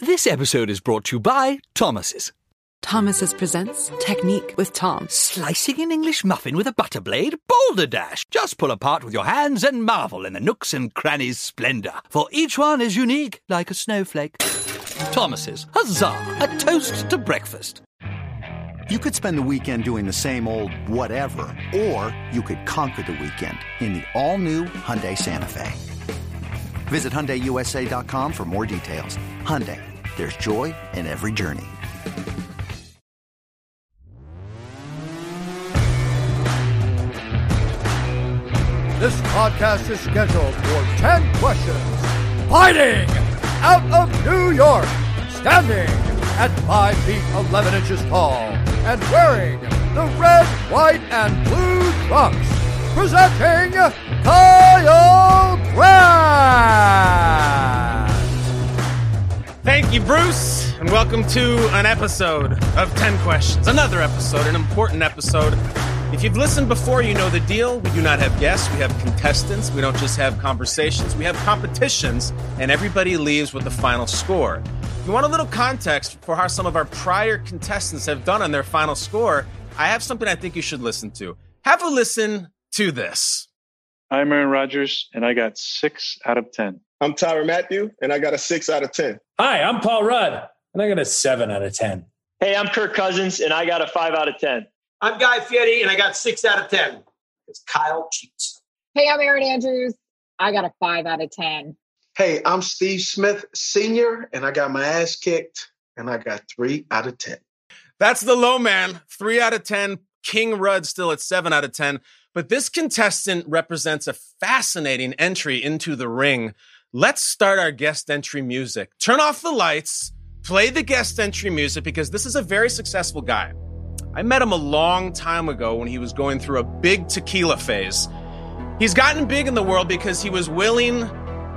This episode is brought to you by Thomas's. Thomas's presents Technique with Tom. Slicing an English muffin with a butter blade? Boulder Dash! Just pull apart with your hands and marvel in the nooks and crannies' splendor, for each one is unique like a snowflake. Thomas's, huzzah! A toast to breakfast. You could spend the weekend doing the same old whatever, or you could conquer the weekend in the all-new Hyundai Santa Fe. Visit HyundaiUSA.com for more details. Hyundai, there's joy in every journey. This podcast is scheduled for 10 questions. Fighting out of New York, standing at 5 feet 11 inches tall, and wearing the red, white, and blue trunks. Presenting Kyle Brandt! Thank you, Bruce, and welcome to an episode of 10 Questions. Another episode, an important episode. If you've listened before, you know the deal. We do not have guests, we have contestants. We don't just have conversations, we have competitions, and everybody leaves with the final score. If you want a little context for how some of our prior contestants have done on their final score, I have something I think you should listen to. Have a listen to this. I'm Aaron Rodgers, and I got six out of 10. I'm Tyrann Mathieu, and I got a six out of 10. Hi, I'm Paul Rudd, and I got a seven out of 10. Hey, I'm Kirk Cousins, and I got a five out of 10. I'm Guy Fieri, and I got six out of 10 It's Kyle cheats. Hey, I'm Erin Andrews. I got a five out of 10. Hey, I'm Steve Smith, Sr., and I got my ass kicked, and I got three out of 10. That's the low man. Three out of 10. King Rudd still at seven out of 10. But this contestant represents a fascinating entry into the ring. Let's start our guest entry music. Turn off the lights, play the guest entry music because this is a very successful guy. I met him a long time ago when he was going through a big tequila phase. He's gotten big in the world because he was willing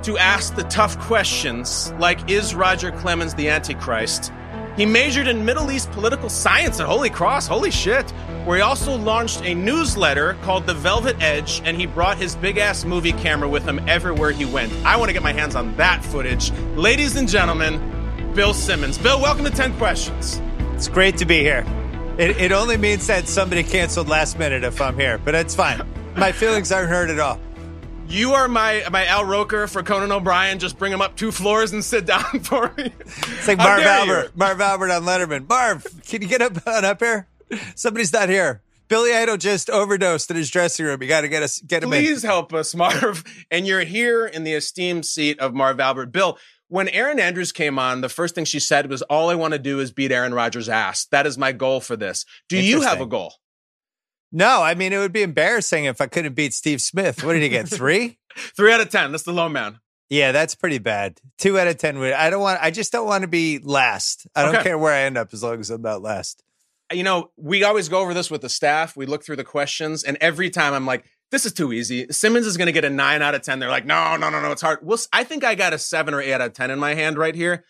to ask the tough questions, like is Roger Clemens the Antichrist? He majored in Middle East political science at Holy Cross, holy shit, where he also launched a newsletter called The Velvet Edge, and he brought his big ass movie camera with him everywhere he went. I want to get my hands on that footage. Ladies and gentlemen, Bill Simmons. Bill, welcome to 10 Questions. It's great to be here. It, it only means that somebody canceled last minute if I'm here, but it's fine. My feelings aren't hurt at all. You are my my Al Roker for Conan O'Brien. Just bring him up two floors and sit down for me. It's like Marv Albert. Marv Albert on Letterman. Marv, can you get up on up here? Somebody's not here. Billy Idol just overdosed in his dressing room. You got to get us get him Please in. help us, Marv. And you're here in the esteemed seat of Marv Albert. Bill, when Erin Andrews came on, the first thing she said was, "All I want to do is beat Aaron Rodgers' ass. That is my goal for this." Do you have a goal? No, I mean it would be embarrassing if I couldn't beat Steve Smith. What did he get? Three? Three out of ten. That's the low man. Yeah, that's pretty bad. Two out of ten. I don't want. I just don't want to be last. I don't Okay. care where I end up as long as I'm not last. You know, we always go over this with the staff. We look through the questions, and every time I'm like, "This is too easy." Simmons is going to get a nine out of ten. They're like, "No, no, no, no, it's hard." Well, I think I got a seven or eight out of ten in my hand right here,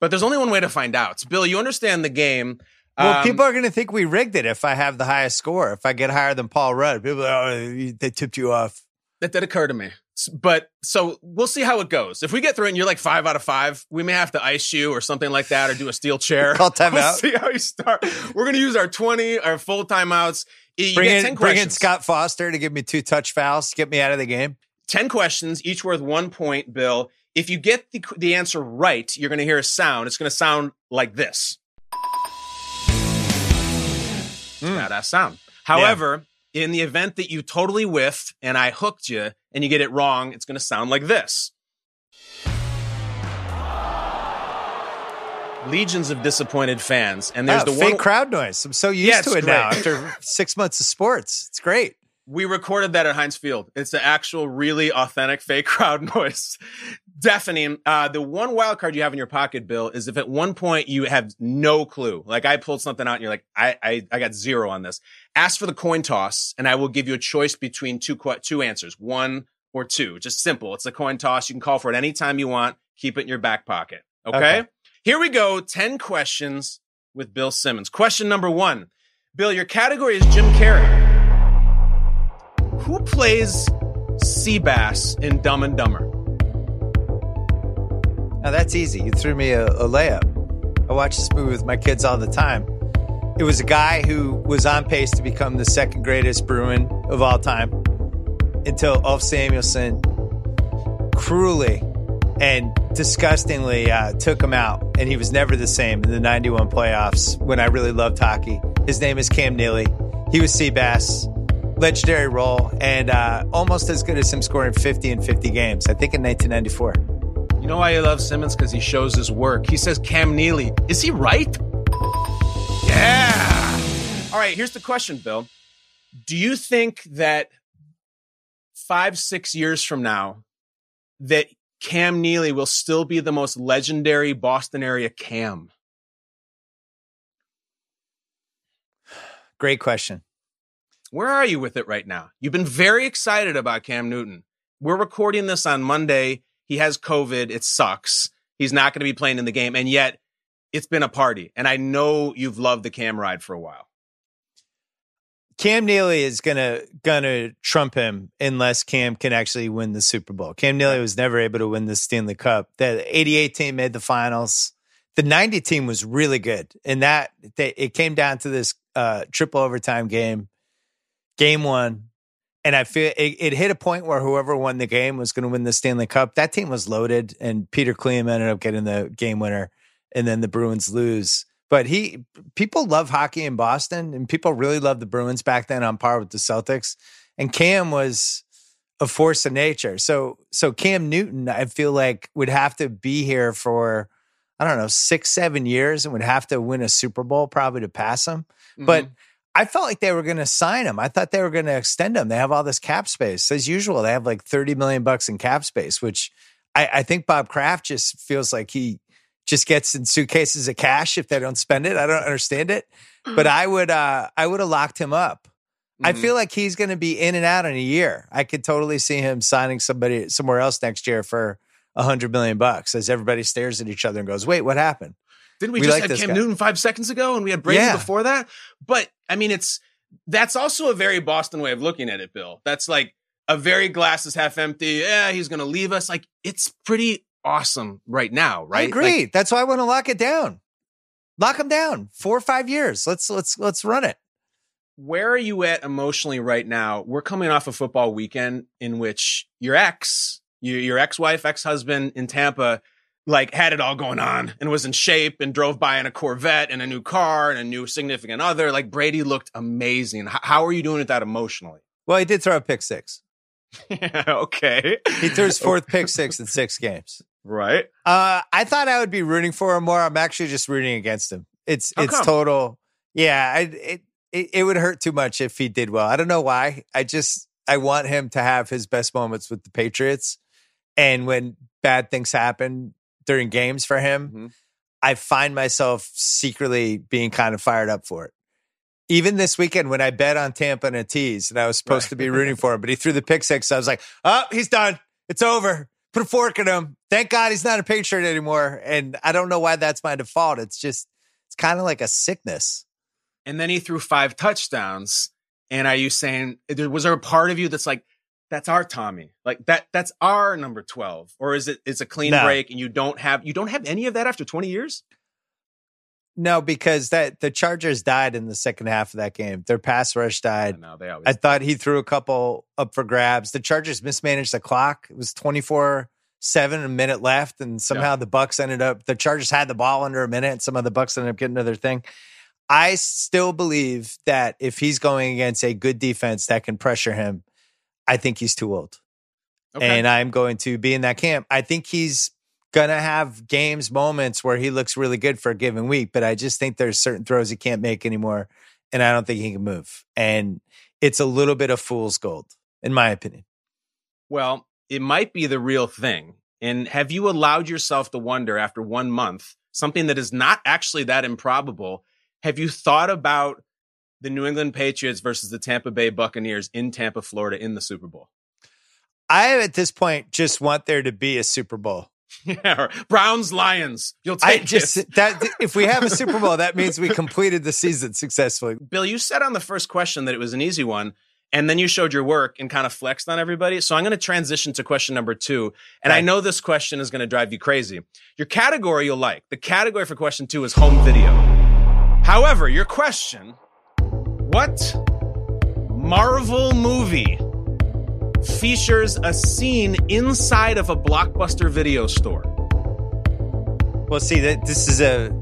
but there's only one way to find out. Bill, you understand the game. Well, Um, people are going to think we rigged it if I have the highest score. If I get higher than Paul Rudd, people are, oh, they tipped you off. That did occur to me. But so we'll see how it goes. If we get through it and you're like five out of five, we may have to ice you or something like that or do a steel chair. Call timeout. We'll see how you start. We're going to use our 20, our full timeouts. You Bring get in, 10 bring in. Scott Foster to give me two touch fouls, get me out of the game. 10 questions, each worth one point, Bill. If you get the, the answer right, you're going to hear a sound. It's going to sound like this. A Badass sound. However, in the event that you totally whiffed and I hooked you and you get it wrong, it's going to sound like this. Legions of disappointed fans, and there's Ah, the fake one crowd noise. I'm so used Yeah, to it now after six months of sports. It's great. We recorded that at Heinz Field. It's the actual, really authentic fake crowd noise. Deafening. Uh, the one wild card you have in your pocket, Bill, is if at one point you have no clue. Like I pulled something out and you're like, I, I, I got zero on this. Ask for the coin toss and I will give you a choice between two, two answers, one or two. Just simple. It's a coin toss. You can call for it anytime you want. Keep it in your back pocket. Okay. Okay. Here we go. 10 questions with Bill Simmons. Question number one. Bill, your category is Jim Carrey. Who plays Seabass in Dumb and Dumber? Now that's easy. You threw me a, a layup. I watch this movie with my kids all the time. It was a guy who was on pace to become the second greatest Bruin of all time until Ulf Samuelsson cruelly and disgustingly uh, took him out, and he was never the same in the 91 playoffs when I really loved hockey. His name is Cam Neely. He was Seabass, legendary role, and uh, almost as good as him scoring 50 in 50 games, I think in 1994. You know why I love Simmons? Because he shows his work. He says Cam Neely. Is he right? Yeah. All right, here's the question, Bill. Do you think that five, six years from now, that Cam Neely will still be the most legendary Boston area Cam? Great question. Where are you with it right now? You've been very excited about Cam Newton. We're recording this on Monday. He has COVID. It sucks. He's not going to be playing in the game. And yet, it's been a party. And I know you've loved the Cam ride for a while. Cam Neely is gonna gonna trump him unless Cam can actually win the Super Bowl. Cam Neely was never able to win the Stanley Cup. The '88 team made the finals. The '90 team was really good, and that they, it came down to this uh, triple overtime game, game one, and I feel it, it, hit a point where whoever won the game was going to win the Stanley Cup. That team was loaded, and Petr Klima ended up getting the game winner, and then the Bruins lose. But he, people love hockey in Boston, and people really loved the Bruins back then, on par with the Celtics. And Cam was a force of nature. So, so Cam Newton, I feel like would have to be here for, I don't know, six, seven years, and would have to win a Super Bowl probably to pass him. Mm-hmm. But I felt like they were going to sign him. I thought they were going to extend him. They have all this cap space. As usual, they have like 30 million bucks in cap space, which I, I think Bob Kraft just feels like he just gets in suitcases of cash if they don't spend it. I don't understand it. But I would uh I would have locked him up. Mm-hmm. I feel like he's going to be in and out in a year. I could totally see him signing somebody somewhere else next year for a hundred million bucks as everybody stares at each other and goes, "Wait, what happened?" Didn't we, we just like have Cam guy. Newton five seconds ago and we had Brady yeah. before that? But I mean, it's that's also a very Boston way of looking at it, Bill. That's like a very glass is half empty. Yeah, he's going to leave us. Like it's pretty awesome right now, right? I agree. Like, That's why I want to lock it down. Lock him down. Four or five years. Let's let's let's run it. Where are you at emotionally right now? We're coming off a football weekend in which your ex, your, your ex-wife, ex-husband in Tampa, like had it all going on and was in shape and drove by in a Corvette and a new car and a new significant other. Like Brady looked amazing. H- how are you doing with that emotionally? Well, he did throw a pick six. yeah, okay. He threw his fourth pick six in six games. Right. Uh, I thought I would be rooting for him more. I'm actually just rooting against him. It's How it's come? total. Yeah, I, it, it it would hurt too much if he did well. I don't know why. I just I want him to have his best moments with the Patriots, and when bad things happen during games for him, mm-hmm. I find myself secretly being kind of fired up for it. Even this weekend when I bet on Tampa and a tease, and I was supposed right. to be rooting for him, but he threw the pick six. So I was like, "Oh, he's done. It's over put a fork in him. Thank God he's not a Patriot anymore. And I don't know why that's my default. It's just, it's kind of like a sickness. And then he threw five touchdowns. And are you saying, was there a part of you that's like, that's our Tommy. Like that that's our number 12 or is it it's a clean no. break and you don't have you don't have any of that after 20 years? No, because that the Chargers died in the second half of that game. Their pass rush died. No, they always I thought he threw a couple up for grabs. The Chargers mismanaged the clock. It was 24 7 a minute left and somehow yeah. the Bucs ended up the Chargers had the ball under a minute and some of the Bucs ended up getting another thing. I still believe that if he's going against a good defense that can pressure him, I think he's too old. Okay. And I'm going to be in that camp. I think he's gonna have games, moments where he looks really good for a given week, but I just think there's certain throws he can't make anymore, and I don't think he can move. And it's a little bit of fool's gold, in my opinion. Well, it might be the real thing. And have you allowed yourself to wonder after one month, something that is not actually that improbable? Have you thought about the New England Patriots versus the Tampa Bay Buccaneers in Tampa, Florida in the Super Bowl? I, at this point, just want there to be a Super Bowl. Yeah, Browns Lions. You'll take I just it. that if we have a Super Bowl, that means we completed the season successfully. Bill, you said on the first question that it was an easy one, and then you showed your work and kind of flexed on everybody. So I'm going to transition to question number two. And I know this question is going to drive you crazy. Your category you'll like. The category for question two is home video. However, your question what Marvel movie features a scene inside of a blockbuster video store? Well, see that this is a,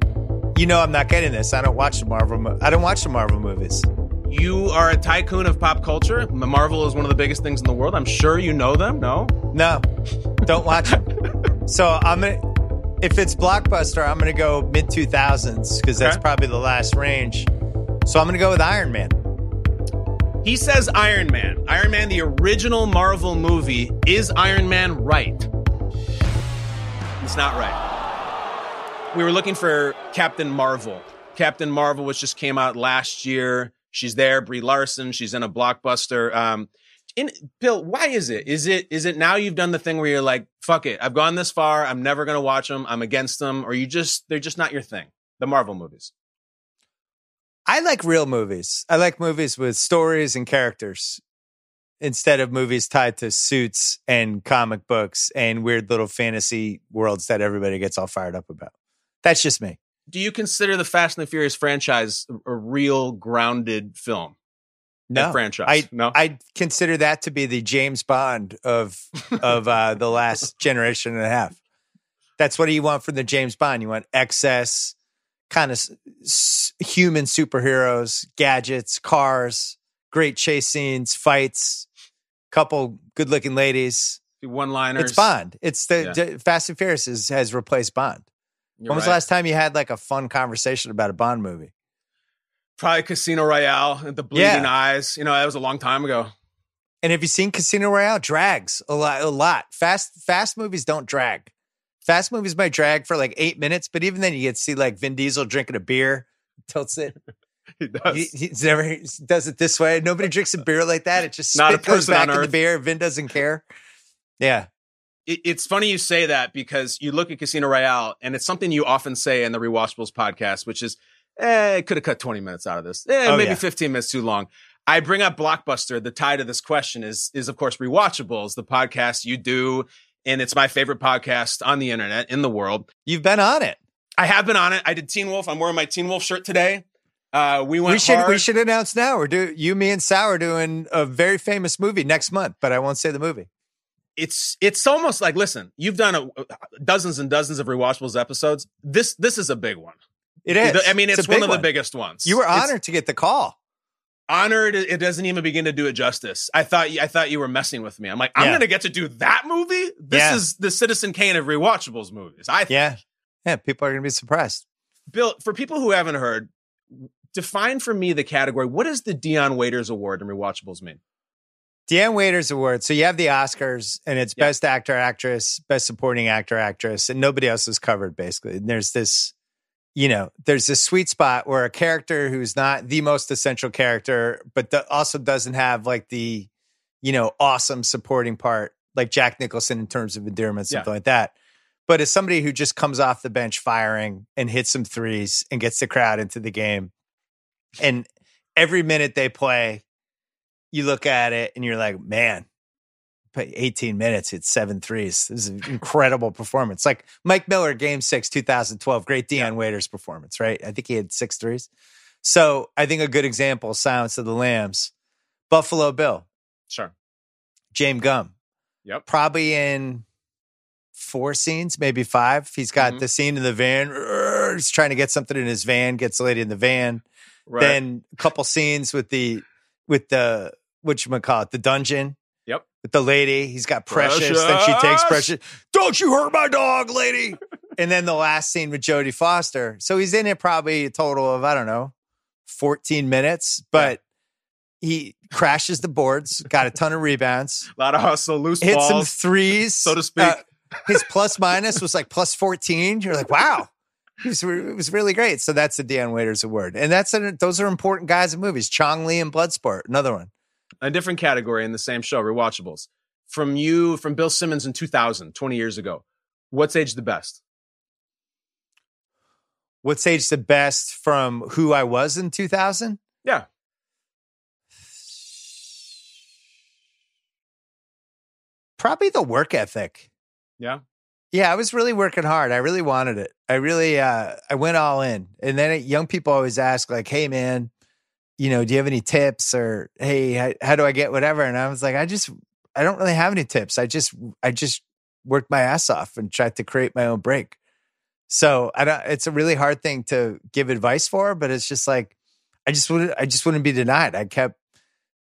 you know, I'm not getting this. I don't watch the Marvel. I don't watch the Marvel movies. You are a tycoon of pop culture. Marvel is one of the biggest things in the world. I'm sure you know them. No, No, don't watch them. so I'm gonna, if it's blockbuster, I'm gonna go mid 2000s because that's Okay. probably the last range. So I'm gonna go with Iron Man. He says Iron Man. Iron Man, the original Marvel movie, is Iron Man right? It's not right. We were looking for Captain Marvel. Captain Marvel, which just came out last year. She's there, Brie Larson. She's in a blockbuster. Um, in Bill, why is it? Is it is it now you've done the thing where you're like, fuck it, I've gone this far. I'm never gonna watch them. I'm against them, or you just they're just not your thing. The Marvel movies. I like real movies. I like movies with stories and characters instead of movies tied to suits and comic books and weird little fantasy worlds that everybody gets all fired up about. That's just me. Do you consider the Fast and the Furious franchise a- real grounded film? No, franchise. I no. I consider that to be the James Bond of of uh, the last generation and a half. That's what you want from the James Bond. You want excess, kind of s- human superheroes, gadgets, cars, great chase scenes, fights, couple good looking ladies. One liners. It's Bond. It's the Yeah. d- Fast and Furious is, has replaced Bond. You're when was the last time you had like a fun conversation about a Bond movie? Probably Casino Royale, and the bleeding Yeah. eyes. You know, that was a long time ago. And have you seen Casino Royale? Drags a lot. A lot. Fast fast movies don't drag. Fast movies might drag for like eight minutes, but even then, you get to see like Vin Diesel drinking a beer, tilts it. He does. He, he's never he does it this way. Nobody drinks a beer like that. It just Not a goes person back on in the earth. beer. Vin doesn't care. Yeah, It- it's funny you say that because you look at Casino Royale, and it's something you often say in the Rewatchables podcast, which is, eh, it could have cut 20 minutes out of this. Eh, Oh, maybe yeah. 15 minutes too long. I bring up Blockbuster. The tie to this question is, is of course, Rewatchables, the podcast you do. And it's my favorite podcast on the internet in the world. you've been on it. I have been on it. I did Teen Wolf. I'm wearing my Teen Wolf shirt today. Uh, we went We should hard. we should announce now. We're do you, me, and Sour doing a very famous movie next month, but I won't say the movie. it's it's almost like listen, you've done a, dozens and dozens of rewatchables episodes. This this is a big one. It is. I mean, it's, a one of the biggest ones. You were It's honored to get the call. Honored. It doesn't even begin to do it justice. I thought I thought you were messing with me. I'm like, I'm Yeah. going to get to do that movie. This Yeah. is the Citizen Kane of rewatchables movies. I think. Yeah, yeah. People are going to be surprised. Bill, for people who haven't heard, define for me the category. What does the Dion Waiters Award in rewatchables mean? Dion Waiters Award. So you have the Oscars, and it's Yeah. Best Actor, Actress, Best Supporting Actor, Actress, and nobody else is covered basically. And there's this, you know, there's this sweet spot where a character who's not the most essential character, but also doesn't have like the, you know, awesome supporting part, like Jack Nicholson in terms of endearment, something like that. But as somebody who just comes off the bench firing and hits some threes and gets the crowd into the game, and every minute they play, you look at it and you're like, man, 18 minutes, it's seven threes. This is an incredible performance. Like Mike Miller, game six, 2012, great Dion Waiters performance, right? I think he had six threes. So I think a good example, Silence of the Lambs, Buffalo Bill, Sure. Jame Gumb, Yep. probably in four scenes, maybe five. He's got Mhm. the scene in the van. He's trying to get something in his van, gets the lady in the van. Right. Then a couple scenes with the with the what you call it, the dungeon. With the lady, he's got precious. Then she takes Precious! precious. Don't you hurt my dog, lady. and then the last scene with Jodie Foster. So he's in it probably a total of I don't know, fourteen minutes, but. He crashes the boards, got a ton of rebounds, a lot of hustle, loose balls, hit some threes, so to speak. Uh, his plus minus was like plus 14. You're like, wow. It was, it was really great. So that's the Dion Waiters Award. And that's an, those are important guys in movies. Chong Li and Bloodsport, another one. A different category in the same show, rewatchables. From you, from Bill Simmons in 2000, 20 years ago, what's age the best? What's age the best from who I was in 2000? Yeah. probably the work ethic. Yeah. Yeah, I was really working hard. I really wanted it. I really, uh, I went all in. And then young people always ask, like, "Hey, man, you know, do you have any tips?" Or, "Hey, how, how do I get whatever?" And I was like, "I just, I don't really have any tips. I just, I just worked my ass off and tried to create my own break." So I don't. It's a really hard thing to give advice for, but it's just like, I just wouldn't, I just wouldn't be denied. I kept,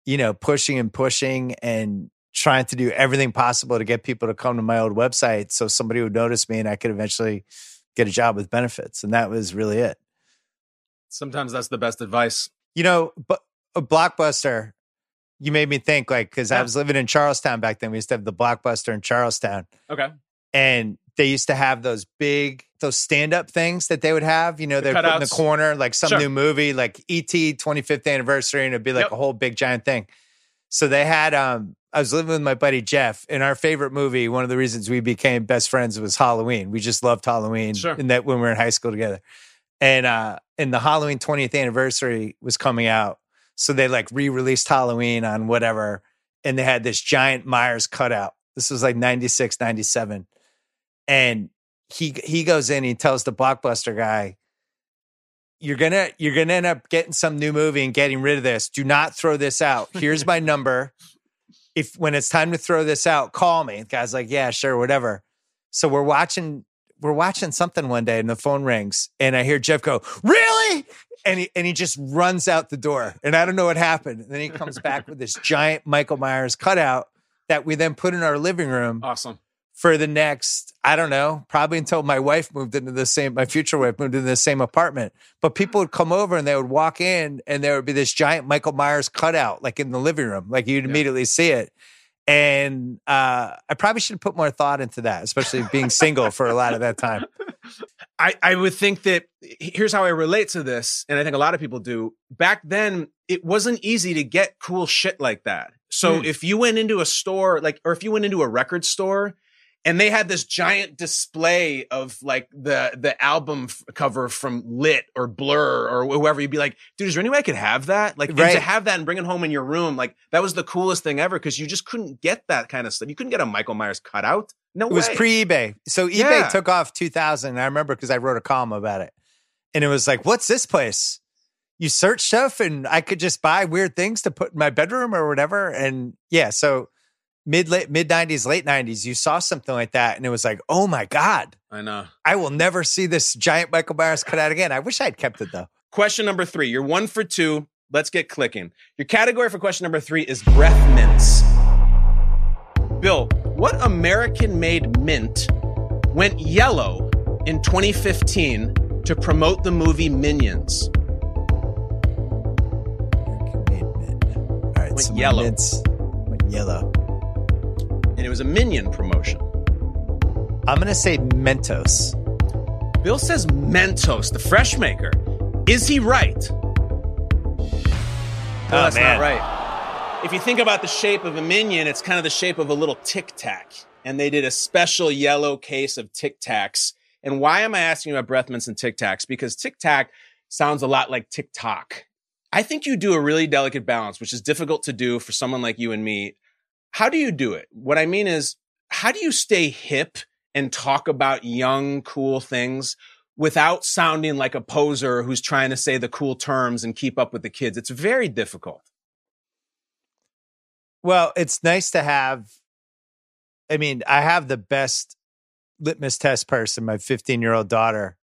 you know, pushing and pushing and trying to do everything possible to get people to come to my old website so somebody would notice me and I could eventually get a job with benefits. And that was really it. Sometimes that's the best advice. You know, but a blockbuster, you made me think like, because I was living in Charlestown back then. We used to have the blockbuster in Charlestown. Okay. And they used to have those big, those stand up things that they would have. You know, The they put in the corner, like some Sure. new movie, like ET 25th anniversary, and it'd be like Yep. a whole big giant thing. So they had, um, I was living with my buddy Jeff, and our favorite movie, one of the reasons we became best friends was Halloween. We just loved Halloween. Sure. And that when we were in high school together. And uh and the Halloween 20th anniversary was coming out. So they like re-released Halloween on whatever. And they had this giant Myers cutout. This was like 96, 97. And he he goes in, he tells the blockbuster guy, You're gonna you're gonna end up getting some new movie and getting rid of this. Do not throw this out. Here's my number. If when it's time to throw this out, call me. The guy's like, Yeah, sure, whatever. So we're watching we're watching something one day and the phone rings and I hear Jeff go, Really? And he and he just runs out the door. And I don't know what happened. And then he comes back with this giant Michael Myers cutout that we then put in our living room Awesome. for the next, I don't know, probably until my wife moved into the same, my future wife moved into the same apartment. But people would come over and they would walk in and there would be this giant Michael Myers cutout like in the living room. Like you'd immediately see it. And uh, I probably should have put more thought into that, especially being single for a lot of that time. I, I would think that here's how I relate to this, and I think a lot of people do. Back then, it wasn't easy to get cool shit like that. So Hmm. if you went into a store, like, or if you went into a record store and they had this giant display of like the the album f- cover from Lit or Blur or whoever, you'd be like, dude, is there any way I could have that? Like, Right. to have that and bring it home in your room, like that was the coolest thing ever because you just couldn't get that kind of stuff. You couldn't get a Michael Myers cutout. No It was pre eBay. So eBay Yeah. took off 2000. And I remember because I wrote a column about it. And it was like, what's this place? You search stuff and I could just buy weird things to put in my bedroom or whatever. And yeah, so mid late mid 90s, late 90s, you saw something like that and it was like, oh my God, I know. I will never see this giant Michael Myers cut out again. I wish I'd kept it though. Question number three. You're one for two. Let's get clicking. Your category for question number three is breath mints. Bill, what American made mint went yellow in 2015 to promote the movie Minions? All right, Went yellow. mints went yellow. And it was a Minion promotion. I'm going to say Mentos. Bill says Mentos, the fresh maker. Is he right? Oh, well, that's Oh, man. not right. If you think about the shape of a minion, it's kind of the shape of a little tic tac. And they did a special yellow case of tic tacs. And why am I asking you about breath mints and tic tacs? Because tic tac sounds a lot like TikTok. I think you do a really delicate balance, which is difficult to do for someone like you and me. How do you do it? What I mean is, how do you stay hip and talk about young, cool things without sounding like a poser who's trying to say the cool terms and keep up with the kids? It's very difficult. Well, it's nice to have. I mean, I have the best litmus test person, my 15 year old daughter.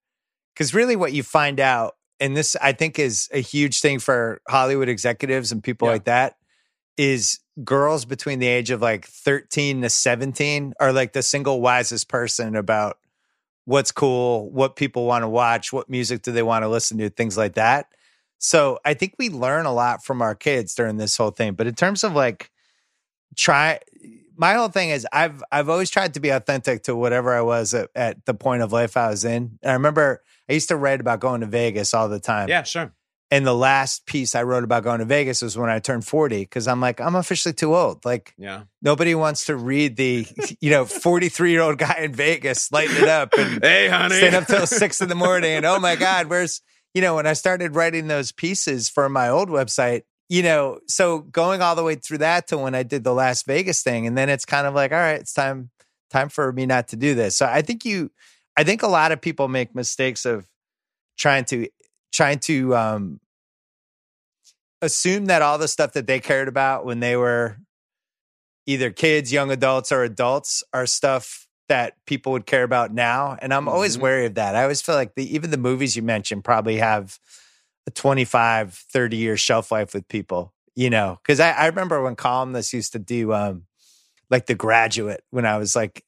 Because really, what you find out, and this I think is a huge thing for Hollywood executives and people Yeah. like that, is girls between the age of like 13 to 17 are like the single wisest person about what's cool, what people want to watch, what music do they want to listen to, things like that. So I think we learn a lot from our kids during this whole thing. But in terms of like try my whole thing is I've I've always tried to be authentic to whatever I was at, at the point of life I was in. And I remember I used to write about going to Vegas all the time. Yeah, sure. And the last piece I wrote about going to Vegas was when I turned 40 because I'm like, I'm officially too old. Like Yeah. nobody wants to read the, you know, 43 year old guy in Vegas lighting it up and Hey, honey. staying up till six in the morning. And oh my God, where's, you know, when I started writing those pieces for my old website, you know, so going all the way through that to when I did the Las Vegas thing, and then it's kind of like, all right, it's time time for me not to do this. So I think you, I think a lot of people make mistakes of trying to trying to um, assume that all the stuff that they cared about when they were either kids, young adults, or adults are stuff that people would care about now. And I'm always Mhm. wary of that. I always feel like the even the movies you mentioned probably have a 25, 30 year shelf life with people, you know, because I, I remember when columnists used to do um like the graduate when I was like,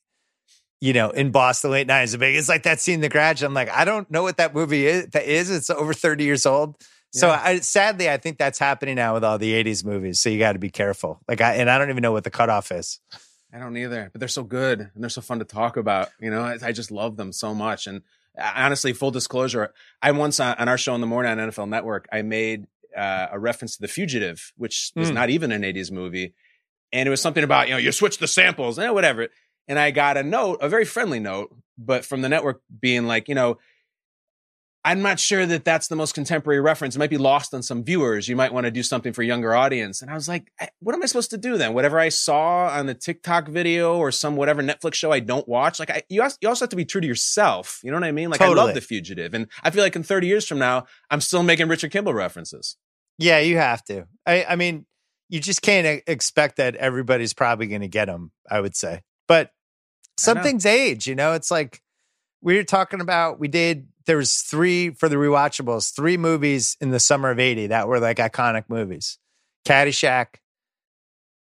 you know, in Boston late nineties. It's like that scene, The Graduate. I'm like, I don't know what that movie is. That is. It's over 30 years old. So Yeah. I, sadly, I think that's happening now with all the 80s movies. So you got to be careful. Like I, and I don't even know what the cutoff is. I don't either, but they're so good and they're so fun to talk about. You know, I, I just love them so much. And uh, honestly, full disclosure, I once on, on our show in the morning on NFL Network, I made uh, a reference to The Fugitive, which was Hmm. not even an 80s movie. And it was something about, you know, you switch the samples, eh, whatever. And I got a note, a very friendly note, but from the network being like, you know, I'm not sure that that's the most contemporary reference. It might be lost on some viewers. You might want to do something for a younger audience. And I was like, what am I supposed to do then? Whatever I saw on the TikTok video or some whatever Netflix show I don't watch, like I, you, also, you also have to be true to yourself. You know what I mean? Like I love The Fugitive, and I feel like in 30 years from now, I'm still making Richard Kimball references. Yeah, you have to. I, I mean, you just can't expect that everybody's probably going to get them, I would say. But some things age, you know, it's like we were talking about, we did, there was three for the rewatchables, three movies in the summer of 80 that were like iconic movies. Caddyshack,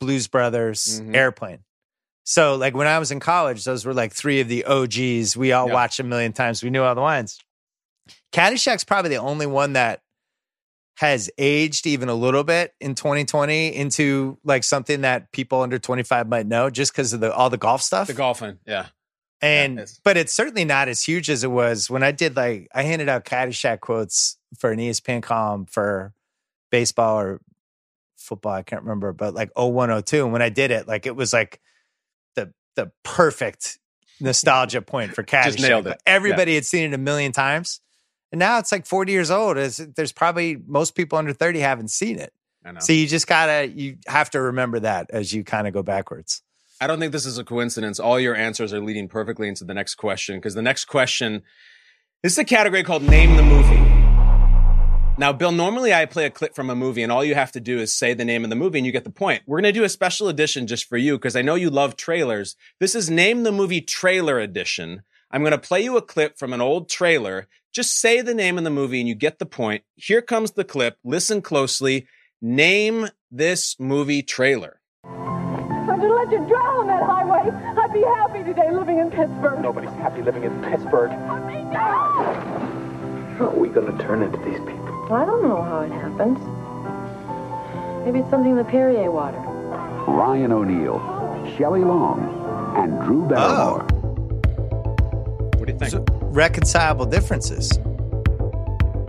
Blues Brothers, Mhm. Airplane. So like when I was in college, those were like three of the OGs. We all Yeah. watched a million times. We knew all the lines. Caddyshack's probably the only one that has aged even a little bit in 2020 into like something that people under 25 might know just because of the all the golf stuff. The golfing, yeah. and it's- but it's certainly not as huge as it was when I did like I handed out Caddyshack quotes for an ESPN column for baseball or football, I can't remember, but like 0102. And when I did it, like it was like the the perfect nostalgia point for Caddyshack. Just nailed it. Everybody had seen it a million times. And now it's like 40 years old. Is there's probably most people under 30 haven't seen it. I know. So you just gotta you have to remember that as you kind of go backwards. I don't think this is a coincidence. All your answers are leading perfectly into the next question because the next question this is a category called Name the Movie. Now, Bill, normally I play a clip from a movie and all you have to do is say the name of the movie and you get the point. We're going to do a special edition just for you because I know you love trailers. This is Name the Movie Trailer Edition. I'm going to play you a clip from an old trailer. Just say the name of the movie and you get the point. Here comes the clip. Listen closely. Name this movie trailer. I should let you drive on that highway. I'd be happy today living in Pittsburgh. Nobody's happy living in Pittsburgh. How are we going to turn into these people? Well, I don't know how it happens. Maybe it's something in the Perrier water. Ryan O'Neal, Shelley Long, and Drew Barrymore. What do you think? Reconcilable differences.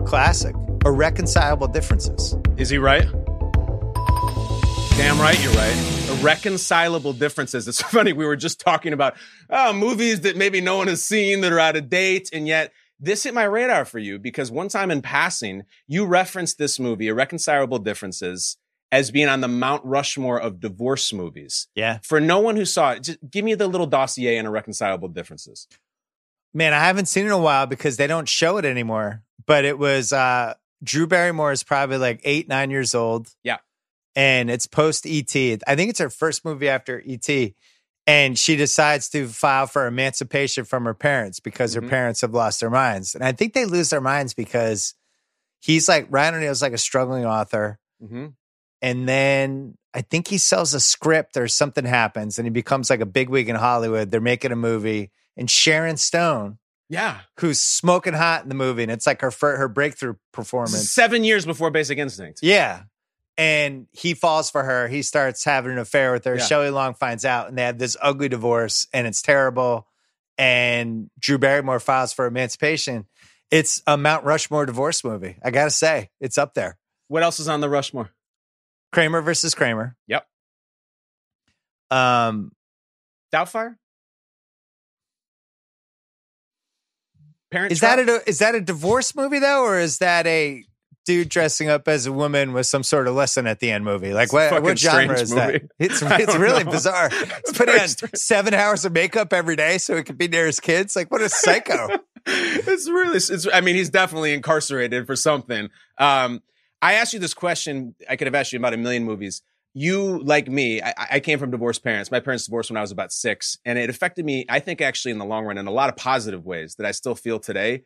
Classic. Irreconcilable differences. Is he right? Damn right, you're right. Irreconcilable differences. It's funny. We were just talking about oh, movies that maybe no one has seen that are out of date, and yet this hit my radar for you because one time in passing, you referenced this movie, Irreconcilable Differences, as being on the Mount Rushmore of divorce movies. Yeah. For no one who saw it, just give me the little dossier on Irreconcilable Differences. Man, I haven't seen it in a while because they don't show it anymore. But it was uh Drew Barrymore is probably like eight, nine years old. Yeah. And it's post ET. I think it's her first movie after ET. And she decides to file for emancipation from her parents because Mhm. her parents have lost their minds. And I think they lose their minds because he's like Ryan O'Neal's like a struggling author. Mm-hmm. And then I think he sells a script or something happens and he becomes like a bigwig in Hollywood. They're making a movie. And Sharon Stone, Yeah. who's smoking hot in the movie, and it's like her her breakthrough performance. Seven years before Basic Instinct. Yeah. And he falls for her. He starts having an affair with her. Yeah. Shelley Long finds out, and they have this ugly divorce, and it's terrible. And Drew Barrymore files for emancipation. It's a Mount Rushmore divorce movie. I gotta say, it's up there. What else is on the Rushmore? Kramer versus Kramer. Yep. Um, Doubtfire? Parent is Trap? that a is that a divorce movie though, or is that a dude dressing up as a woman with some sort of lesson at the end movie. Like what, what genre is that? movie. It's it's really know. bizarre. It's putting on seven hours of makeup every day so he can be near his kids. Like what a psycho. it's really it's i mean he's definitely incarcerated for something um i asked you this question i could have asked you about a million movies you like me I, I came from divorced parents my parents divorced when i was about six and it affected me i think actually in the long run in a lot of positive ways that i still feel today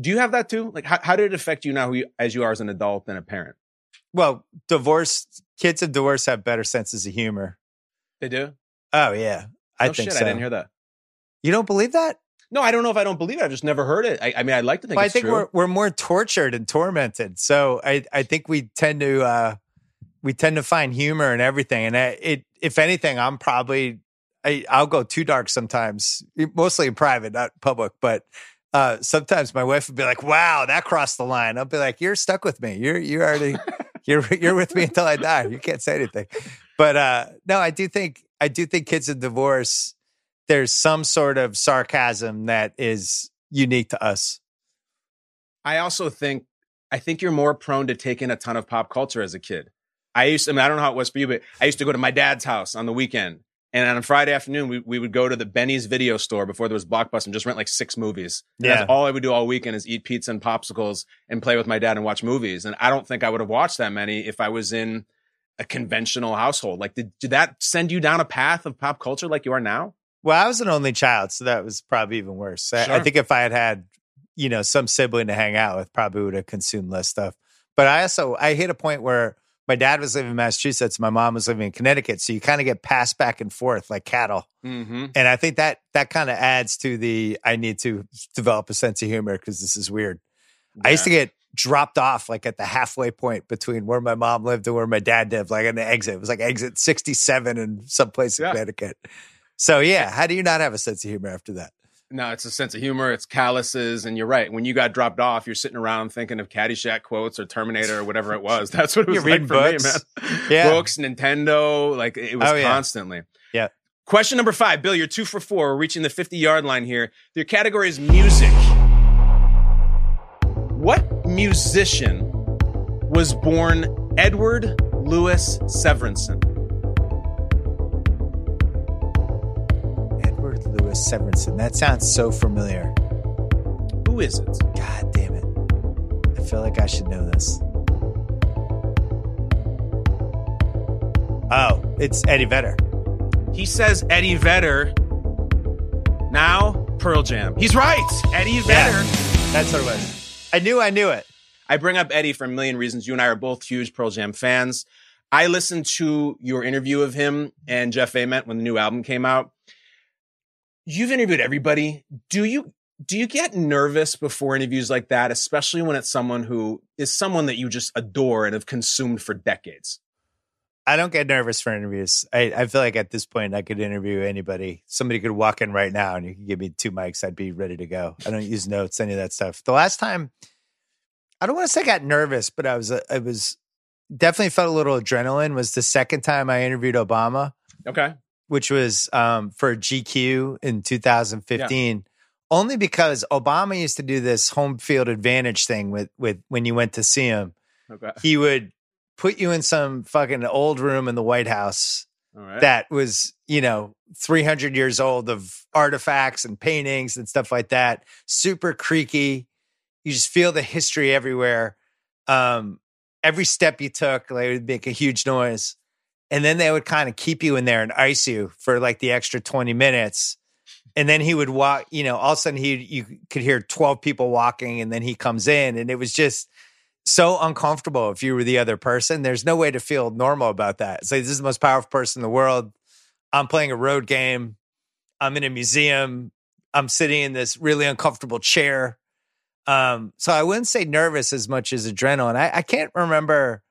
do you have that too like how, how did it affect you now who you, as you are as an adult and a parent well, divorced kids of divorce have better senses of humor. they do Oh yeah. I oh, think shit, so. i didn't hear that You don't believe that? no i don't know if i don't believe it i've just never heard it i, I mean i'd like to think Well, I think true we're we're more tortured and tormented. So I I think we tend to uh we tend to find humor in everything. And I, it if anything, I'm probably I, I'll go too dark sometimes, mostly in private, not public. But uh sometimes my wife would be like, "Wow, that crossed the line." I'll be like, "You're stuck with me. You're you already you're you're with me until I die. You can't say anything." But uh no, I do think I do think kids in divorce. There's some sort of sarcasm that is unique to us. I also think I think you're more prone to take in a ton of pop culture as a kid. I used to, I mean, I don't know how it was for you, but I used to go to my dad's house on the weekend. And on a Friday afternoon, we, we would go to the Benny's video store before there was Blockbuster and just rent like six movies. And Yeah. That's all I would do all weekend is eat pizza and popsicles and play with my dad and watch movies. And I don't think I would have watched that many if I was in a conventional household. Like, did, did that send you down a path of pop culture like you are now? Well, I was an only child, so that was probably even worse. I, I think if I had had, you know, some sibling to hang out with, probably would have consumed less stuff. But I also I hit a point where my dad was living in Massachusetts, my mom was living in Connecticut, so you kind of get passed back and forth like cattle. Mm-hmm. And I think that that kind of adds to the I need to develop a sense of humor because this is weird. I used to get dropped off like at the halfway point between where my mom lived and where my dad lived, like an exit. It was like exit 67 in some place in Connecticut. So yeah, how do you not have a sense of humor after that? No, it's a sense of humor. It's calluses, and you're right. When you got dropped off, you're sitting around thinking of Caddyshack quotes or Terminator or whatever it was. That's what it was like for books. me, man. Yeah. Books, Nintendo, like it was Oh, yeah. constantly. Yeah. Question number five, Bill. You're two for four. We're reaching the 50 yard line here. Your category is music. What musician was born Edward Louis Severson? Severson. That sounds so familiar. Who is it? God damn it. I feel like I should know this. Oh, it's Eddie Vedder. He says Eddie Vedder. Now Pearl Jam. He's right. Eddie Vedder. That's what it was. I knew I knew it. I bring up Eddie for a million reasons. You and I are both huge Pearl Jam fans. I listened to your interview of him and Jeff Ament when the new album came out. You've interviewed everybody. Do you do you get nervous before interviews like that, especially when it's someone who is someone that you just adore and have consumed for decades? I don't get nervous for interviews. I, I feel like at this point I could interview anybody. Somebody could walk in right now and you could give me two mics. I'd be ready to go. I don't use notes, any of that stuff. The last time, I don't want to say I got nervous, but I was, uh, I was definitely felt a little adrenaline. Was the second time I interviewed Obama, Okay. Which was um, for GQ in 2015. Only because Obama used to do this home field advantage thing with with when you went to see him Okay. he would put you in some fucking old room in the White House right. that was, you know, 300 years old of artifacts and paintings and stuff like that. Super creaky. You just feel the history everywhere. Um, every step you took, like, it would make a huge noise. And then they would kind of keep you in there and ice you for like the extra 20 minutes. And then he would walk, you know, all of a sudden he you could hear 12 people walking and then he comes in and it was just so uncomfortable if you were the other person. There's no way to feel normal about that. It's like this is the most powerful person in the world. I'm playing a road game. I'm in a museum. I'm sitting in this really uncomfortable chair. Um, so I wouldn't say nervous as much as adrenaline. I, I can't remember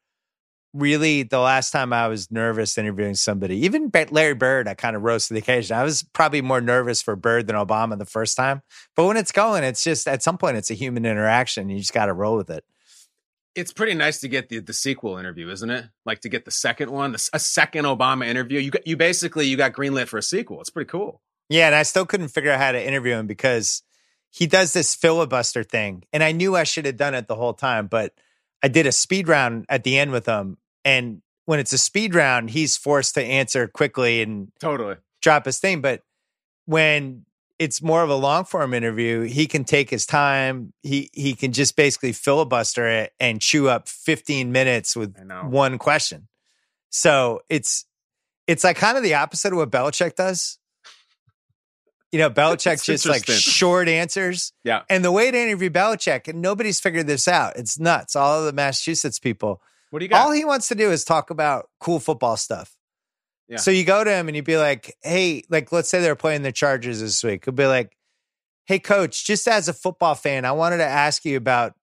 really the last time I was nervous interviewing somebody. Even Larry Bird, I kind of rose to the occasion. I was probably more nervous for Bird than Obama the first time. But when it's going, it's just at some point it's a human interaction. You just got to roll with it. it's pretty nice to get the the sequel interview, isn't it? Like to get the second one, the, a second Obama interview. You got, you basically you got greenlit for a sequel. It's pretty cool. Yeah, and I still couldn't figure out how to interview him because he does this filibuster thing. And I knew I should have done it the whole time, but I did a speed round at the end with him, and when it's a speed round, he's forced to answer quickly and Totally. drop his thing. But when it's more of a long form interview, he can take his time. He he can just basically filibuster it and chew up 15 minutes with one question. So it's it's like kind of the opposite of what Belichick does. You know, Belichick just like short answers. Yeah. And the way to interview Belichick, and nobody's figured this out. It's nuts. All of the Massachusetts people. What do you got? All he wants to do is talk about cool football stuff. Yeah. So you go to him and you'd be like, hey, like, let's say they're playing the Chargers this week. He'll be like, hey, coach, just as a football fan, I wanted to ask you about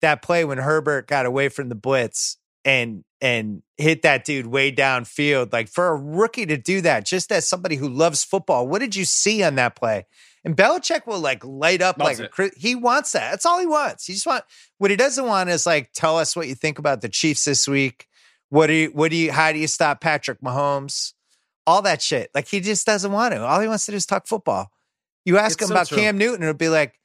that play when Herbert got away from the blitz and and hit that dude way downfield. Like for a rookie to do that, just as somebody who loves football, what did you see on that play? And Belichick will like light up Loves like a, he wants that. That's all he wants. He just want what he doesn't want is like tell us what you think about the Chiefs this week. What do you what do you how do you stop Patrick Mahomes? All that shit. Like he just doesn't want to. All he wants to do is talk football. You ask It's him so about true. Cam Newton, it'll be like,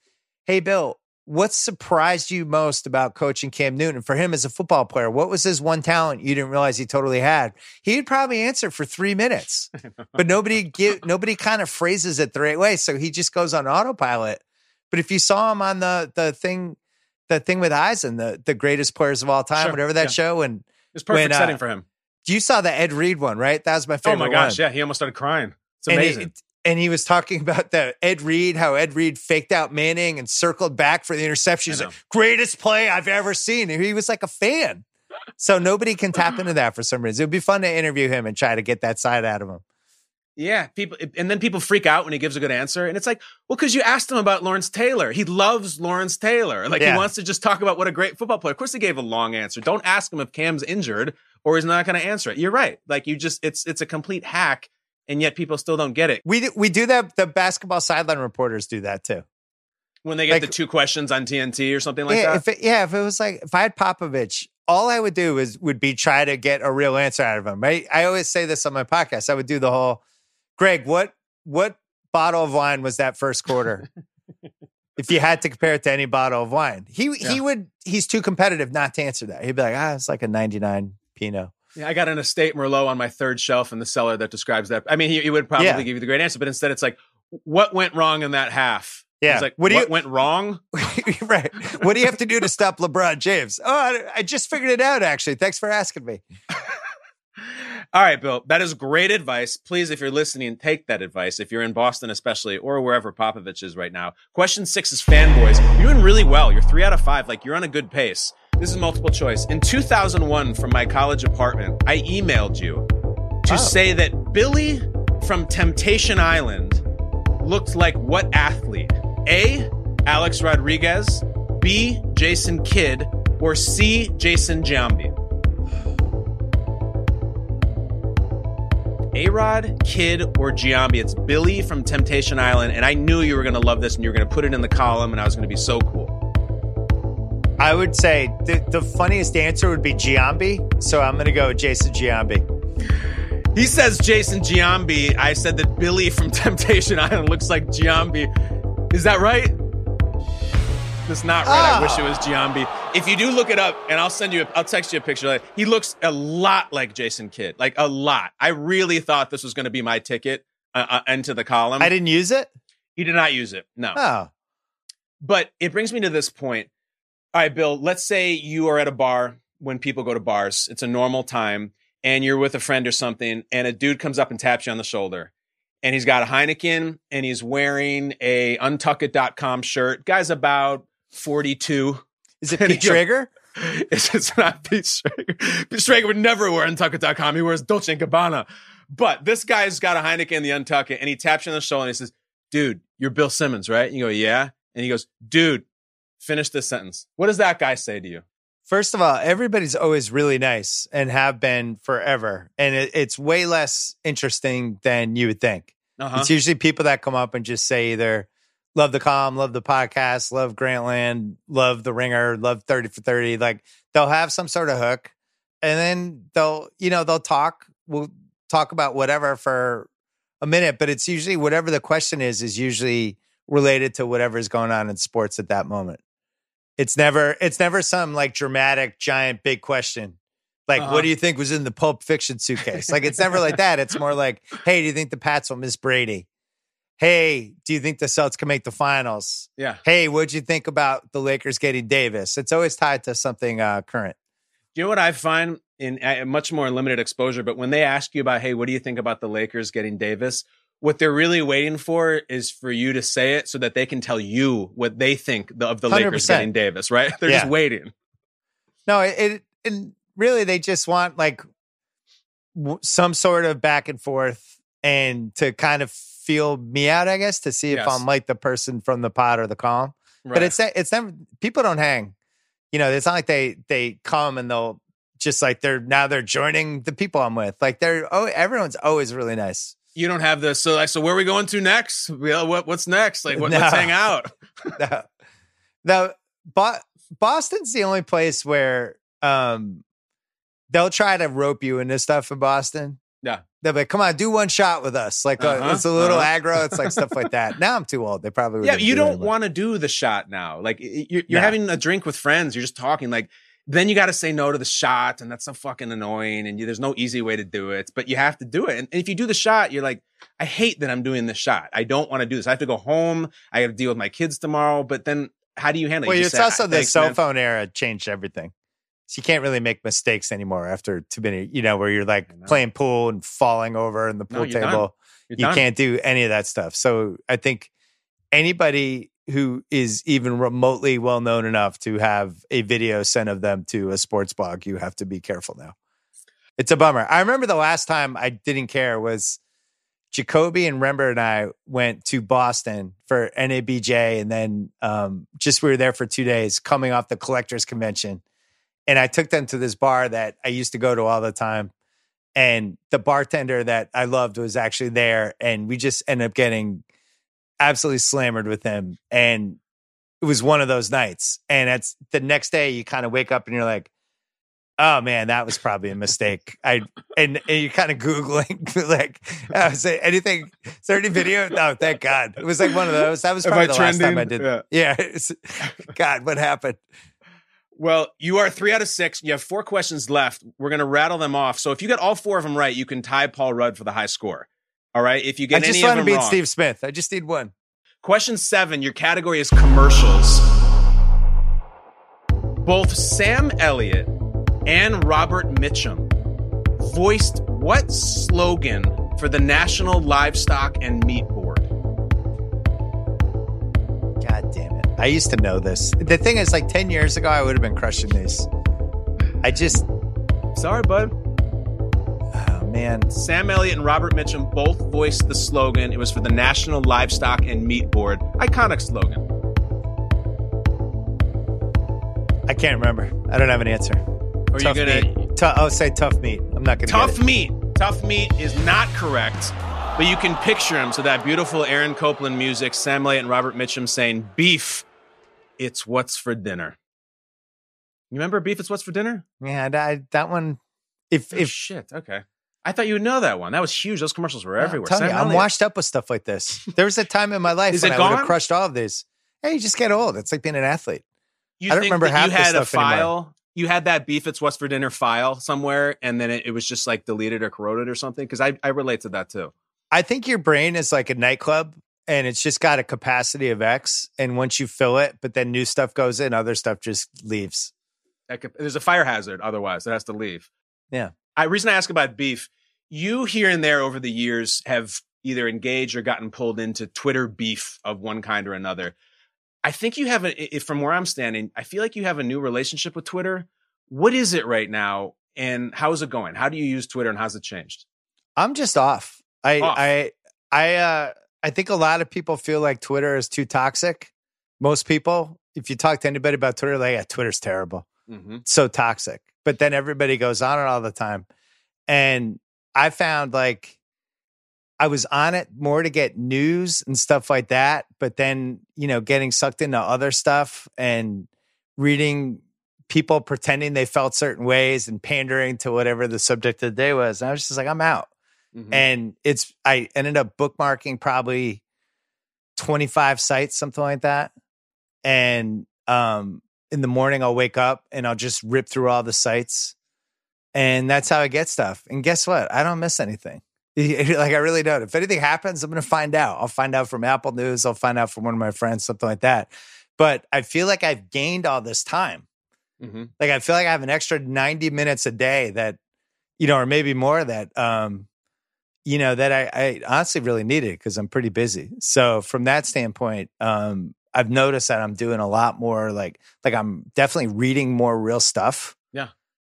hey Bill, what surprised you most about coaching Cam Newton? For him as a football player, what was his one talent you didn't realize he totally had? He'd probably answer for three minutes, but nobody give nobody kind of phrases it the right way, so he just goes on autopilot. But if you saw him on the the thing, the thing with Eisen, the the greatest players of all time, Sure, whatever that yeah. show, and It's perfect when, uh, setting for him. you saw the Ed Reed one, right? That was my favorite. Oh my gosh, one. yeah, he almost started crying. It's amazing. it- and he was talking about the Ed Reed, how Ed Reed faked out Manning and circled back for the interception. He's like, greatest play I've ever seen. And he was like a fan. So nobody can tap into that for some reason. It would be fun to interview him and try to get that side out of him. Yeah, people, and then people freak out when he gives a good answer, and it's like, well, because you asked him about Lawrence Taylor. He loves Lawrence Taylor. Like Yeah. he wants to just talk about what a great football player. Of course, he gave a long answer. Don't ask him if Cam's injured or he's not going to answer it. You're right. Like you just, it's it's a complete hack, and yet people still don't get it We do, we do that. The basketball sideline reporters do that too. when they get Like- the two questions on TNT or something like yeah, that. if it, yeah, if it was like if I had Popovich, all I would do is would be try to get a real answer out of him. Right? I always say this on my podcast. I would do the whole, Greg, what what bottle of wine was that first quarter? if you had to compare it to any bottle of wine, he Yeah. he would. He's too competitive not to answer that. He'd be like, ah, it's like a ninety nine Pinot. Yeah, I got an estate Merlot on my third shelf in the cellar that describes that. I mean, he, he would probably Yeah. give you the great answer, but instead it's like, what went wrong in that half? Yeah. He's like, What what, do you- went wrong? right? What do you have to do to stop LeBron James? Oh, I, I just figured it out. Actually, thanks for asking me. All right, Bill, that is great advice. Please, if you're listening, take that advice. If you're in Boston, especially, or wherever Popovich is right now. Question six is fanboys. You're doing really well. You're three out of five. Like you're on a good pace. This is multiple choice. In 2001, from my college apartment, I emailed you to Oh. say that Billy from Temptation Island looked like what athlete? A. Alex Rodriguez, B. Jason Kidd, or C. Jason Giambi? A Rod, Kid, or Giambi. It's Billy from Temptation Island, and I knew you were going to love this and you were going to put it in the column, and I was going to be so cool. I would say the, the funniest answer would be Giambi. So I'm going to go with Jason Giambi. He says Jason Giambi. I said that Billy from Temptation Island looks like Giambi. Is that right? That's not right. I wish it was Giambi. If you do look it up, and I'll send you, a, I'll text you a picture. Later, he looks a lot like Jason Kidd, like a lot. I really thought this was going to be my ticket uh, uh, into the column. I didn't use it. You did not use it. No. Oh, But it brings me to this point. All right, Bill, let's say you are at a bar when people go to bars. It's a normal time and you're with a friend or something and a dude comes up and taps you on the shoulder. And he's got a Heineken and he's wearing a untuckit.com shirt. Guy's about 42. is it And Pete Schrager? It's, it's not Pete Schrager. Pete Schrager would never wear Untuckit.com. He wears Dolce & Gabbana. But this guy's got a Heineken in the Untuckit, and he taps you on the shoulder and he says, dude, you're Bill Simmons, right? And you go, yeah. And he goes, dude, finish this sentence. What does that guy say to you? First of all, everybody's always really nice and have been forever. And it, it's way less interesting than you would think. Uh-huh. It's usually people that come up and just say either love the calm, love the podcast, love Grantland, love the ringer, love 30 for 30. Like they'll have some sort of hook and then they'll, you know, they'll talk. We'll talk about whatever for a minute, but it's usually whatever the question is, is usually related to whatever's going on in sports at that moment. It's never it's never some like dramatic giant big question. Like, Uh-huh. what do you think was in the Pulp Fiction suitcase? Like, it's never like that. It's more like, hey, do you think the Pats will miss Brady? Hey, do you think the Celtics can make the finals? Yeah. Hey, what'd you think about the Lakers getting Davis? It's always tied to something uh, current. Do you know what I find in uh, much more limited exposure? But when they ask you about, hey, what do you think about the Lakers getting Davis? What they're really waiting for is for you to say it so that they can tell you what they think the, of the Lakers 100%. getting Davis, right? They're just waiting. No, it, and really they just want like w- some sort of back and forth and to kind of feel me out, I guess, to see if Yes. I'm like the person from the pot or the column. But it's it's never people don't hang. You know, it's not like they they come and they'll just like they're now they're joining the people I'm with. Like they're oh everyone's always really nice. You don't have this. So, like, so where are we going to next? What, what's next? Like, what, let's hang out. no, no Bo- Boston's the only place where um they'll try to rope you into stuff in Boston. Yeah. They'll be like, come on, do one shot with us. Like uh, Uh-huh, it's a little uh-huh. aggro. It's like stuff like that. Now I'm too old. They probably Yeah, you do don't want to do the shot now. Like you're, you're No. having a drink with friends. You're just talking. Like then you got to say no to the shot, and that's so fucking annoying. And you, there's no easy way to do it, but you have to do it. And if you do the shot, you're like, I hate that I'm doing this shot. I don't want to do this. I have to go home. I got to deal with my kids tomorrow. But then how do you handle it? Well, it's say, also the cell man." phone era changed everything. So you can't really make mistakes anymore after too many, you know, where you're like playing pool and falling over in the No, pool done. table. You're you done. can't do any of that stuff. So I think anybody who is even remotely well known enough to have a video sent of them to a sports blog, you have to be careful now. It's a bummer. I remember the last time I didn't care was Jacoby and Rember and I went to Boston for NABJ, and then um, just we were there for two days, coming off the collectors convention, and I took them to this bar that I used to go to all the time, and the bartender that I loved was actually there, and we just ended up getting absolutely slammered with him, and it was one of those nights, and it's the next day you kind of wake up and you're like. Oh man, that was probably a mistake. I and, and you're kind of googling like, I was say anything. Is there any video? No, thank God. It was like one of those. That was probably the last time I trending? did. Yeah. Yeah. God, what happened? Well, you are three out of six. You have four questions left. We're going to rattle them off. So if you get all four of them right, you can tie Paul Rudd for the high score. All right. If you get I just want to beat wrong, Steve Smith. I just need one. Question seven, your category is commercials. Both Sam Elliott and Robert Mitchum voiced what slogan for the National Livestock and Meat Board? God damn it. I used to know this. The thing is, like 10 years ago, I would have been crushing these. I just, Sorry, bud. Man. Sam Elliott and Robert Mitchum both voiced the slogan. It was for the National Livestock and Meat Board. Iconic slogan. I can't remember. I don't have an answer. Are you gonna meat. I'll say tough meat. I'm not going to Tough meat. Tough meat is not correct, but you can picture him. So that beautiful Aaron Copland music, Sam Elliott and Robert Mitchum saying, "Beef, it's what's for dinner." You remember beef? It's what's for dinner. Yeah, that, that one. If Oh, if shit, okay. I thought you would know that one. That was huge. Those commercials were everywhere. I'm, you, I'm washed up with stuff like this. There was a time in my life when I would have crushed all of these. Hey, you just get old. It's like being an athlete. You I don't think remember half you had a stuff anymore. file. You had that beef. It's what's for dinner file somewhere, and then it, it was just like deleted or corroded or something. Because I I relate to that too. I think your brain is like a nightclub and it's just got a capacity of X. And once you fill it, but then new stuff goes in, other stuff just leaves. There's a fire hazard. Otherwise, it has to leave. Yeah. I reason I ask about beef. You here and there over the years have either engaged or gotten pulled into Twitter beef of one kind or another. I think you have a, if from where I'm standing, I feel like you have a new relationship with Twitter. What is it right now, and how's it going? How do you use Twitter, and how's it changed? I'm just off. I Off. I I uh I think a lot of people feel like Twitter is too toxic. Most people, if you talk to anybody about Twitter, like yeah, Twitter's terrible. Mm-hmm. It's so toxic. But then everybody goes on it all the time. And I found like I was on it more to get news and stuff like that, but then, you know, getting sucked into other stuff and reading people pretending they felt certain ways and pandering to whatever the subject of the day was. And I was just like, I'm out. Mhm. And it's I ended up bookmarking probably 25 sites, something like that. And um in the morning, I'll wake up and I'll just rip through all the sites. And that's how I get stuff. And guess what? I don't miss anything. like I really don't. If anything happens, I'm going to find out. I'll find out from Apple News. I'll find out from one of my friends, something like that. But I feel like I've gained all this time. Mm-hmm. Like I feel like I have an extra 90 minutes a day that, you know, or maybe more that, um, you know, that I, I honestly really needed because I'm pretty busy. So from that standpoint, um, I've noticed that I'm doing a lot more like, like I'm definitely reading more real stuff.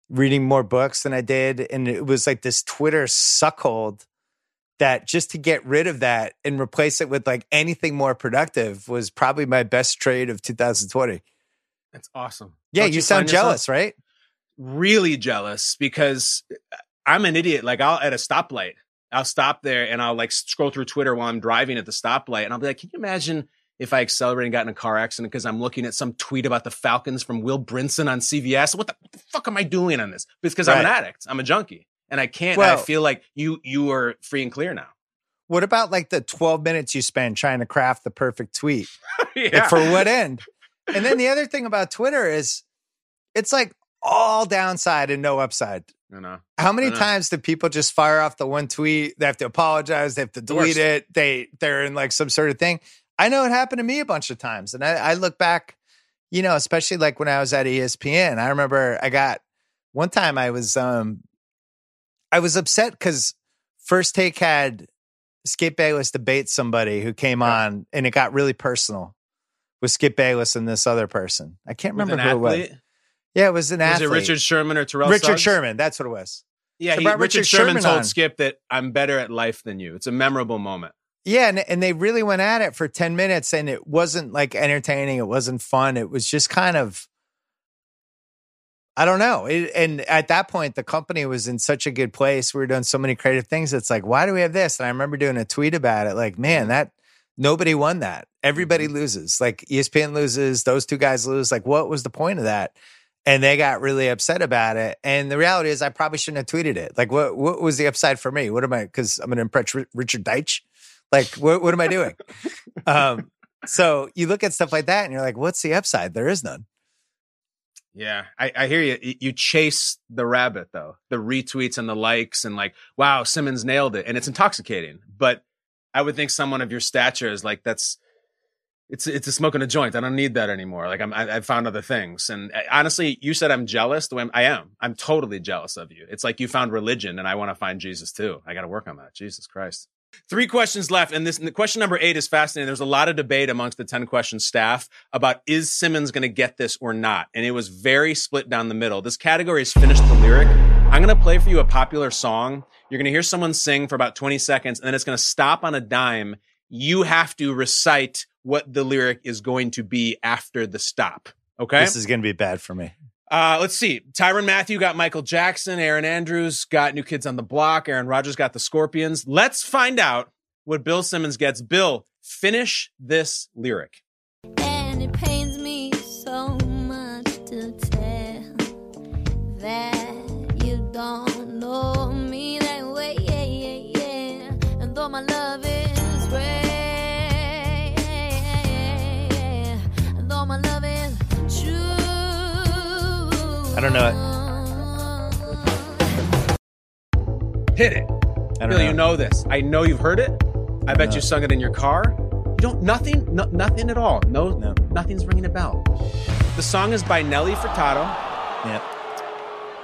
Reading more books than I did. And it was like this Twitter suckhold that just to get rid of that and replace it with like anything more productive was probably my best trade of 2020. That's awesome. Yeah, Don't you, sound yourself jealous, right? Really jealous because uh, I'm an idiot. Like I'll at a stoplight, I'll stop there and I'll like scroll through Twitter while I'm driving at the stoplight, and I'll be like, "Can you imagine if I accelerated and got in a car accident because I'm looking at some tweet about the Falcons from Will Brinson on CBS? What the, what the fuck am I doing on this? Because I'm an addict, I'm a junkie, and I can't. Well- I feel like you you are free and clear now. What about like the 12 minutes you spend trying to craft the perfect tweet? Like, for what end? And then the other thing about Twitter is it's like all downside and no upside. You know. How many know. times do people just fire off the one tweet? They have to apologize. They have to delete it. They they're in like some sort of thing. I know it happened to me a bunch of times, and I, I look back, you know, especially like when I was at ESPN. I remember I got one time I was um I was upset because First Take had Skip Bayless debate somebody who came on, and it got really personal with Skip Bayless and this other person. I can't remember who it was. Yeah, it was an Was athlete. it Richard Sherman or Terrell? Richard Suggs? Sherman. That's what it was. Yeah, So he, Richard, Richard Sherman, Sherman told. Skip that I'm better at life than you. It's a memorable moment. Yeah, and, and they really went at it for 10 minutes and it wasn't like entertaining, it wasn't fun. It was just kind of I don't know. It, and at that point the company was in such a good place. We were doing so many creative things. It's like, why do we have this? And I remember doing a tweet about it like, man, that nobody won that. Everybody mm-hmm. loses. Like ESPN loses, those two guys lose. Like what was the point of that? And they got really upset about it. And the reality is I probably shouldn't have tweeted it. Like what what was the upside for me? What am I cuz I'm going to impress Ri- Richard Deitch? Like, what, what am I doing? um, so you look at stuff like that and you're like, what's the upside? There is none. Yeah, I, I hear you. You chase the rabbit though, the retweets and the likes, and like, wow, Simmons nailed it, and it's intoxicating. But I would think someone of your stature is like, that's it's it's a smoking a joint. I don't need that anymore. Like I'm, I, I've found other things. And uh, honestly, you said I'm jealous. The way I'm, I am, I'm totally jealous of you. It's like you found religion, and I want to find Jesus too. I got to work on that. Jesus Christ. Three questions left, and this and question number eight is fascinating. There's a lot of debate amongst the ten question staff about is Simmons going to get this or not, and it was very split down the middle. This category is finished the lyric. I'm going to play for you a popular song. You're going to hear someone sing for about 20 seconds, and then it's going to stop on a dime. You have to recite what the lyric is going to be after the stop. Okay. This is going to be bad for me. Uh, let's see. Tyrann Mathieu got Michael Jackson. Erin Andrews got New Kids on the Block. Aaron Rodgers got the Scorpions. Let's find out what Bill Simmons gets. Bill, finish this lyric. And it pains I don't know it. Hit it. I don't Bill, know. you know this. I know you've heard it. I bet know. you sung it in your car. You don't, nothing, no, nothing at all. No, No. nothing's ringing a bell. The song is by Nelly Furtado. Yep.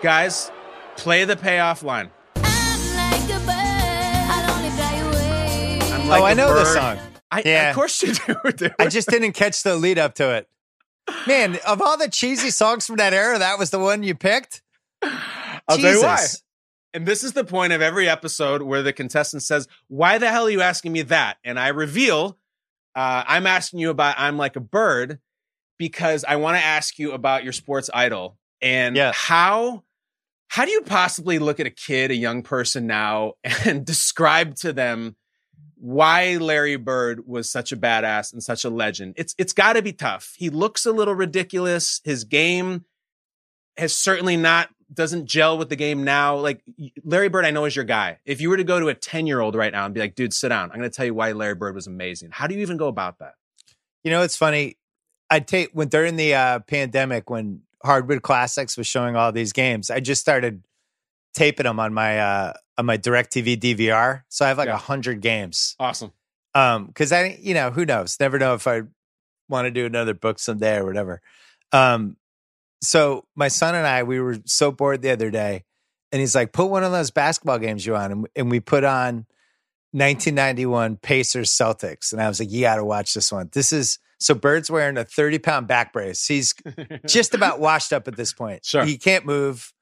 Guys, play the payoff line. Like a bird, I'd only fly away. I'm oh, like oh, I a know this song. I, Yeah. Of course you do. dude. I just didn't catch the lead up to it. Man, of all the cheesy songs from that era, that was the one you picked? I'll tell you why. Jesus. And this is the point of every episode where the contestant says, Why the hell are you asking me that? And I reveal, uh, I'm asking you about I'm Like a Bird because I want to ask you about your sports idol and Yeah. how. How do you possibly look at a kid, a young person now, and describe to them why Larry Bird was such a badass and such a legend? It's it's got to be tough. He looks a little ridiculous. His game has certainly not doesn't gel with the game now. Like Larry Bird, I know is your guy. If you were to go to a 10 year old right now and be like, dude, sit down. I'm going to tell you why Larry Bird was amazing. How do you even go about that? You know, it's funny. I'd take when during the uh, pandemic when Hardwood Classics was showing all these games, I just started taping them on my uh, on my DirecTV DVR. So I have like a Yeah. hundred games. Awesome. Um, because I, you know, who knows? Never know if I want to do another book someday or whatever. Um, so my son and I, we were so bored the other day, and he's like, "Put one of those basketball games you on," and, and we put on 1991 Pacers Celtics, and I was like, "You got to watch this one. This is so Bird's wearing a 30 pound back brace. He's just about washed up at this point. Sure. he can't move.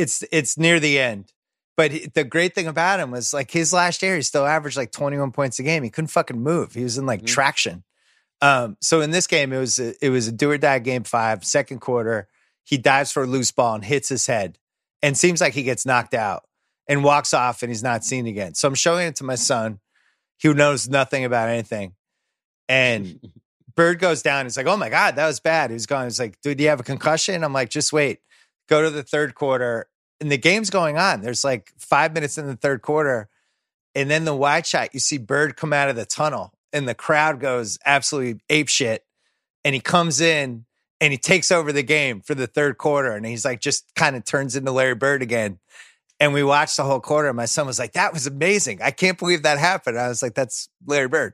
It's it's near the end." But the great thing about him was like his last year, he still averaged like 21 points a game. He couldn't fucking move. He was in like traction. Um, so in this game, it was a, it was a do or die game five, second quarter. He dives for a loose ball and hits his head, and seems like he gets knocked out and walks off, and he's not seen again. So I'm showing it to my son, who knows nothing about anything, and Bird goes down. He's like, "Oh my god, that was bad." He was gone. He's like, "Dude, do you have a concussion?" I'm like, "Just wait." Go to the third quarter, and the game's going on. There's like five minutes in the third quarter, and then the wide shot, you see Bird come out of the tunnel, and the crowd goes absolutely ape shit. And he comes in and he takes over the game for the third quarter, and he's like, just kind of turns into Larry Bird again. And we watched the whole quarter. And my son was like, "That was amazing! I can't believe that happened." I was like, "That's Larry Bird."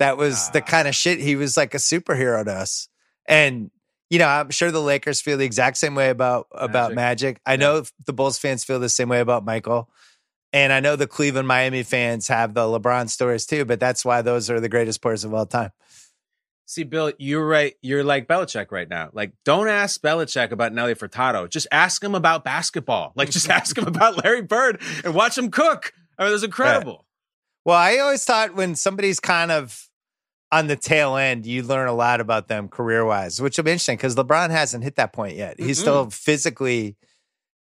That was the ah. kind of shit. He was like a superhero to us. And you know, I'm sure the Lakers feel the exact same way about about Magic. I know the Bulls fans feel the same way about Michael. And I know the Cleveland Miami fans have the LeBron stories too, but that's why those are the greatest players of all time. See, Bill, you're right. You're like Belichick right now. Like, don't ask Belichick about Nelly Furtado. Just ask him about basketball. Like, just ask him about Larry Bird and watch him cook. I mean, it was incredible. Well, I always thought when somebody's kind of on the tail end, you learn a lot about them career wise, which will be interesting because LeBron hasn't hit that point yet. He's Mm-mm. still physically,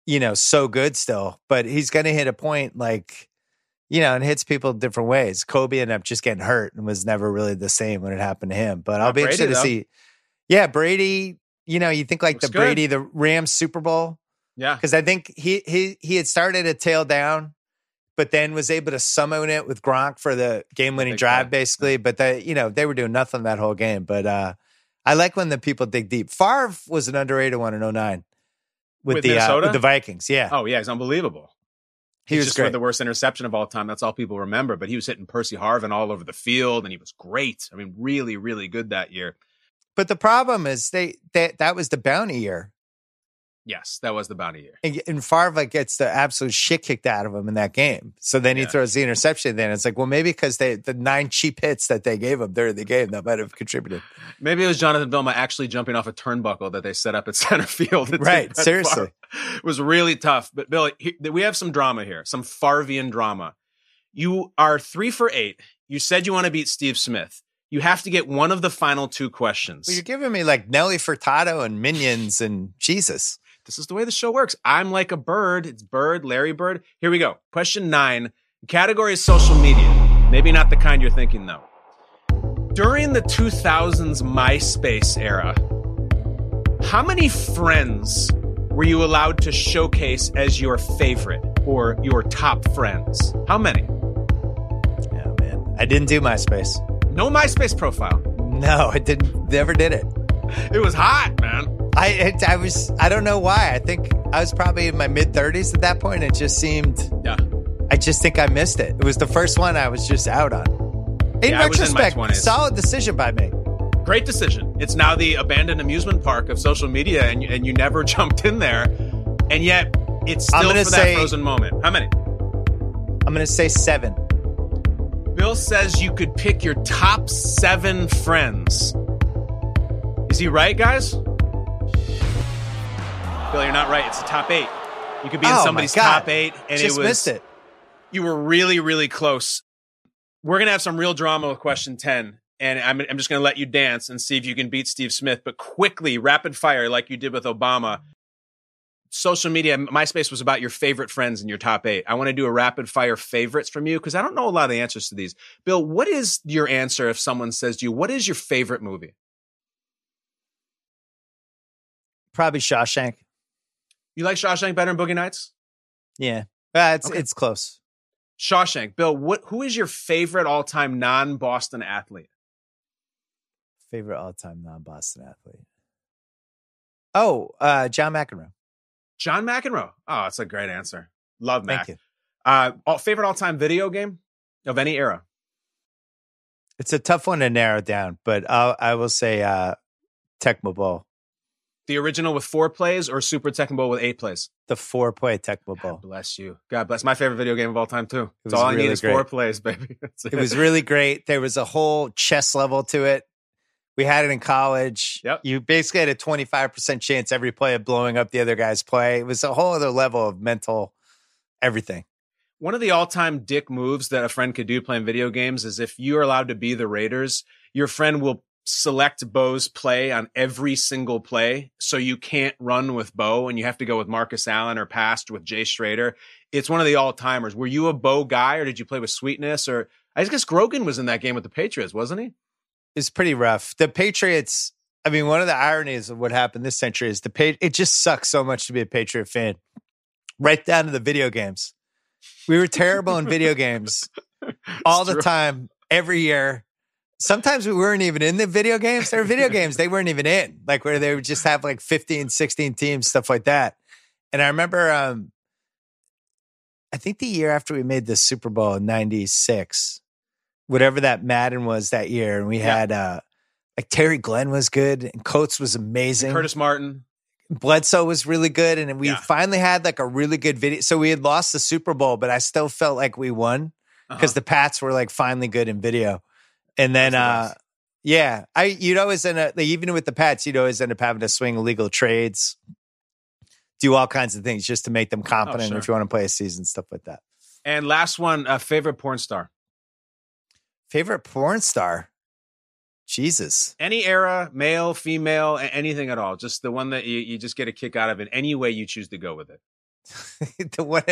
you know, so good still, but he's going to hit a point like, you know, and hits people different ways. Kobe ended up just getting hurt and was never really the same when it happened to him. But I'll Not be Brady, interested to though. see. Yeah, Brady, you know, you think like the good. Brady, the Rams Super Bowl. Yeah. Because I think he he he had started a tail down, but then was able to summon it with Gronk for the game winning drive, basically. But they, you know, they were doing nothing that whole game. But uh I like when the people dig deep. Favre was an underrated one in 09 with, With the uh, with the Vikings. Yeah. Oh, yeah. He's unbelievable. he He's was just great. with the worst interception of all time. That's all people remember. But he was hitting Percy Harvin all over the field, and he was great. I mean, really, really good that year. but the problem is they, they that was the bounty year. Yes, that was the bounty year. And, and Favre gets the absolute shit kicked out of him in that game. So then he Yeah. throws the interception. Then it's like, well, maybe because they the nine cheap hits that they gave him during the game that might have contributed. Maybe it was Jonathan Vilma actually jumping off a turnbuckle that they set up at center field. Right, seriously. far. It was really tough. But Bill, he- we have some drama here, some Farvian drama. You are three for eight. You said you want to beat Steve Smith. You have to get one of the final two questions. Well, you're giving me like Nelly Furtado and Minions and Jesus. This is the way the show works. I'm like a bird. It's Bird, Larry Bird. Here we go. Question nine. Category is social media. Maybe not the kind you're thinking, though. During the 2000s MySpace era, how many friends were you allowed to showcase as your favorite or your top friends? How many? Yeah, man. I didn't do MySpace. No MySpace profile. No, I didn't. Never did it. It was hot, man. I it, I was I don't know why. I think I was probably in my mid 30s at that point. It just seemed. Yeah. I just think I missed it. It was the first one I was just out on. In Yeah, was in retrospect, solid decision by me. Great decision. It's now the abandoned amusement park of social media, and you, and you never jumped in there, and yet it's still for say- that frozen moment. How many? I'm going to say seven. Bill says you could pick your top seven friends. Is he right, guys? Bill, you're not right. It's the top eight. You could be in Oh, my somebody's top eight, and Just it was missed it. you were really, really close. We're gonna have some real drama with question ten, and I'm, I'm just gonna let you dance and see if you can beat Steve Smith. But quickly, rapid fire, like you did with Obama. Social media, MySpace was about your favorite friends in your top eight. I want to do a rapid fire favorites from you because I don't know a lot of the answers to these. Bill, what is your answer if someone says to you, "What is your favorite movie?" Probably Shawshank. You like Shawshank better than Boogie Nights? Yeah. Uh, it's Okay. it's close. Shawshank. Bill, what? Who is your favorite all-time non-Boston athlete? Favorite all time non Boston athlete. Oh, uh, John McEnroe. John McEnroe. Oh, that's a great answer. Love Mac. Thank you. Uh, all- favorite all time video game of any era? It's a tough one to narrow down, but I'll, I will say uh, Tecmo Bowl, The original with four plays or Super Tecmo Bowl with eight plays? the four play Tecmo Bowl. Bless you. God bless. My favorite video game of all time, too. It was all I need really is four plays, baby. That's It was really great. There was a whole chess level to it. We had it in college. Yep. You basically had a 25% chance every play of blowing up the other guy's play. It was a whole other level of mental everything. One of the all-time dick moves that a friend could do playing video games is if you're allowed to be the Raiders, your friend will select Bo's play on every single play, so you can't run with Bo and you have to go with Marcus Allen or passed with Jay Schroeder. It's one of the all-timers. Were you a Bo guy or did you play with Sweetness or I guess Grogan was in that game with the Patriots, wasn't he? It's pretty rough. The Patriots, I mean, one of the ironies of what happened this century is the pa- it just sucks so much to be a Patriot fan. Right down to the video games. We were terrible in video games all the time, every year. Sometimes we weren't even in the video games. There were video games they weren't even in, like where they would just have like 15, 16 teams, stuff like that. And I remember, um, I think the year after we made the Super Bowl in 96, whatever that Madden was that year, and we Yeah. had, uh, like Terry Glenn was good and Coates was amazing. Curtis Martin. Bledsoe was really good, and we Yeah. finally had like a really good video. So we had lost the Super Bowl, but I still felt like we won because Uh-huh. the Pats were like finally good in video. And then, uh, yeah, I you'd always end up like, even with the Pats, you'd always end up having to swing illegal trades, do all kinds of things just to make them competent sure. if you want to play a season, stuff like that. And last one, uh, favorite porn star. Favorite porn star? Jesus. Any era, male, female, anything at all. Just the one that you, you just get a kick out of in any way you choose to go with it. the one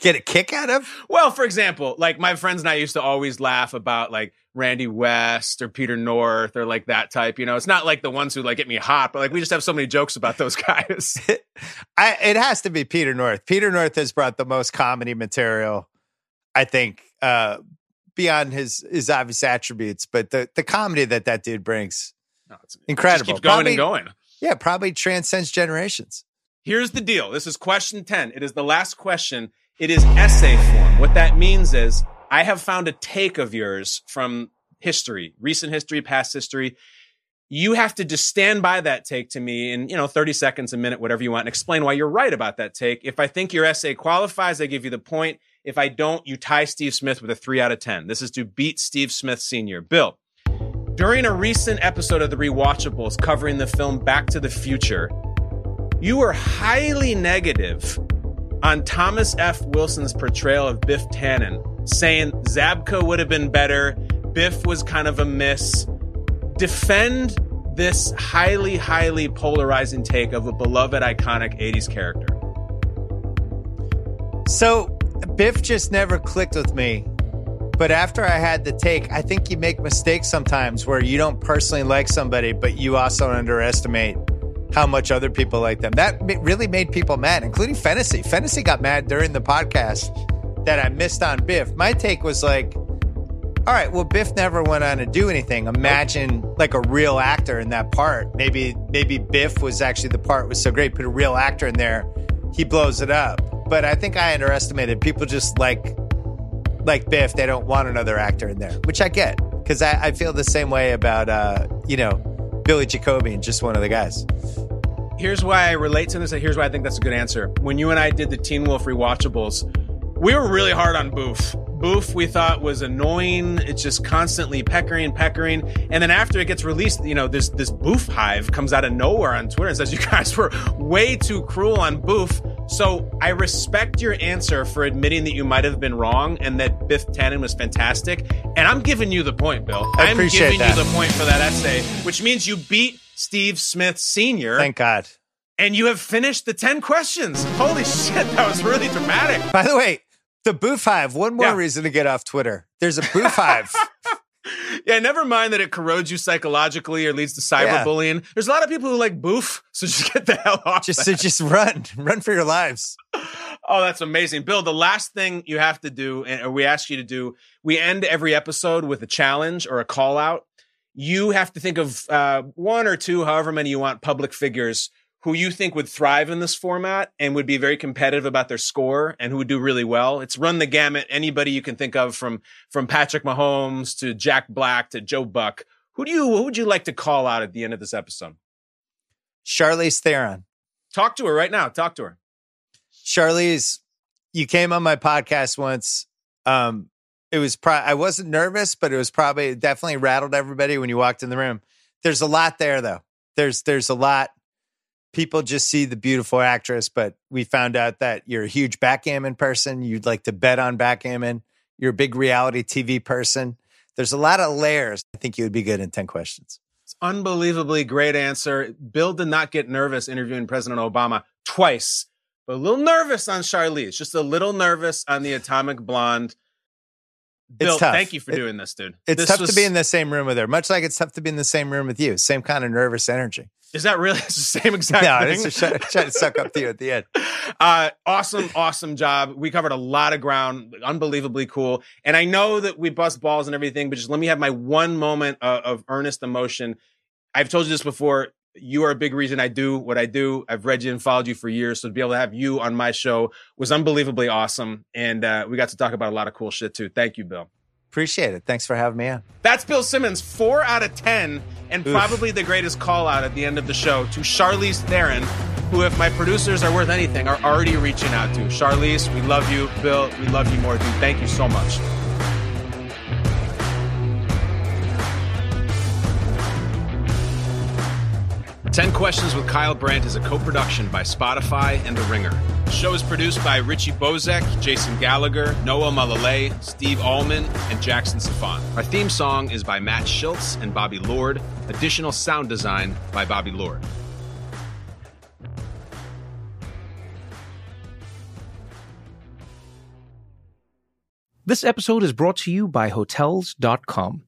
get a kick out of? Well, for example, like my friends and I used to always laugh about like Randy West or Peter North or like that type. You know, it's not like the ones who like get me hot, but like we just have so many jokes about those guys. I, it has to be Peter North. Peter North has brought the most comedy material, I think, uh, beyond his his obvious attributes, but the the comedy that that dude brings, No, it's- it incredible. Keeps going Probably- and going. Yeah, probably transcends generations. Here's the deal. This is question 10. It is the last question. It is essay form. What that means is I have found a take of yours from history, recent history, past history. You have to just stand by that take to me in, you know, 30 seconds, a minute, whatever you want, and explain why you're right about that take. If I think your essay qualifies, I give you the point. If I don't, you tie Steve Smith with a three out of 10. This is to beat Steve Smith Sr. Bill, during a recent episode of The Rewatchables covering the film Back to the Future, you were highly negative on Thomas F. Wilson's portrayal of Biff Tannen, saying Zabka would have been better, Biff was kind of a miss. Defend this highly, highly polarizing take of a beloved, iconic 80s character. So Biff just never clicked with me. But after I had the take, I think you make mistakes sometimes where you don't personally like somebody, but you also underestimate how much other people like them. That really made people mad, including Fennessey. Fennessey got mad during the podcast that I missed on Biff. My take was like, all right, well, Biff never went on to do anything. Imagine like a real actor in that part. Maybe maybe Biff was actually the part was so great. Put a real actor in there, he blows it up. But I think I underestimated. People just like like Biff. They don't want another actor in there, which I get because I, I feel the same way about uh, you know Billy Jacoby and just one of the guys. Here's why I relate to this, and here's why I think that's a good answer. When you and I did the Teen Wolf rewatchables, we were really hard on Boof. Boof we thought was annoying. It's just constantly peckering, peckering. And then after it gets released, you know, this this Boof hive comes out of nowhere on Twitter and says you guys were way too cruel on Boof. So I respect your answer for admitting that you might have been wrong and that Biff Tannen was fantastic. And I'm giving you the point, Bill. I am giving that. you the point for that essay, which means you beat Steve Smith Sr. Thank God. And you have finished the 10 questions. Holy shit, that was really dramatic. By the way, the Boof Hive. One more Yeah. reason to get off Twitter. There's a Boof Hive. Yeah, never mind that it corrodes you psychologically or leads to cyberbullying. There's a lot of people who like boof, so just get the hell off. just so just run, run for your lives. Oh, that's amazing. Bill, the last thing you have to do, and we ask you to do, we end every episode with a challenge or a call out. you have to think of uh, one or two, however many you want, public figures who you think would thrive in this format and would be very competitive about their score and who would do really well. It's run the gamut. Anybody you can think of from from Patrick Mahomes to Jack Black to Joe Buck. Who do you who would you like to call out at the end of this episode? Charlize Theron. Talk to her right now. Talk to her. Charlize, you came on my podcast once. Um, it was pro- I wasn't nervous, but it was probably it definitely rattled everybody when you walked in the room. There's a lot there though. There's there's a lot. People just see the beautiful actress, but we found out that you're a huge backgammon person. You'd like to bet on backgammon. You're a big reality TV person. There's a lot of layers. I think you would be good in 10 questions. It's unbelievably great answer. Bill did not get nervous interviewing President Obama twice, but a little nervous on Charlize, just a little nervous on the Atomic Blonde. Bill, it's tough. thank you for It- doing this, dude. It's This tough was- to be in the same room with her, much like it's tough to be in the same room with you. Same kind of nervous energy. Is that really it's the same exact no, thing? it's just try, try to suck up to you at the end. Uh, awesome, awesome job. We covered a lot of ground, unbelievably cool. And I know that we bust balls and everything, but just let me have my one moment of, of earnest emotion. I've told you this before. You are a big reason I do what I do. I've read you and followed you for years. So to be able to have you on my show was unbelievably awesome. And uh, we got to talk about a lot of cool shit too. Thank you, Bill. Appreciate it. Thanks for having me on. That's Bill Simmons, four out of 10, and Oof. probably the greatest call out at the end of the show to Charlize Theron, who, if my producers are worth anything, are already reaching out to. Charlize, we love you. Bill, we love you more, dude. Thank you so much. Ten Questions with Kyle Brandt is a co production by Spotify and The Ringer. The show is produced by Richie Bozek, Jason Gallagher, Noah Malalay, Steve Allman, and Jackson Safan. Our theme song is by Matt Schultz and Bobby Lord. Additional sound design by Bobby Lord. This episode is brought to you by Hotels.com.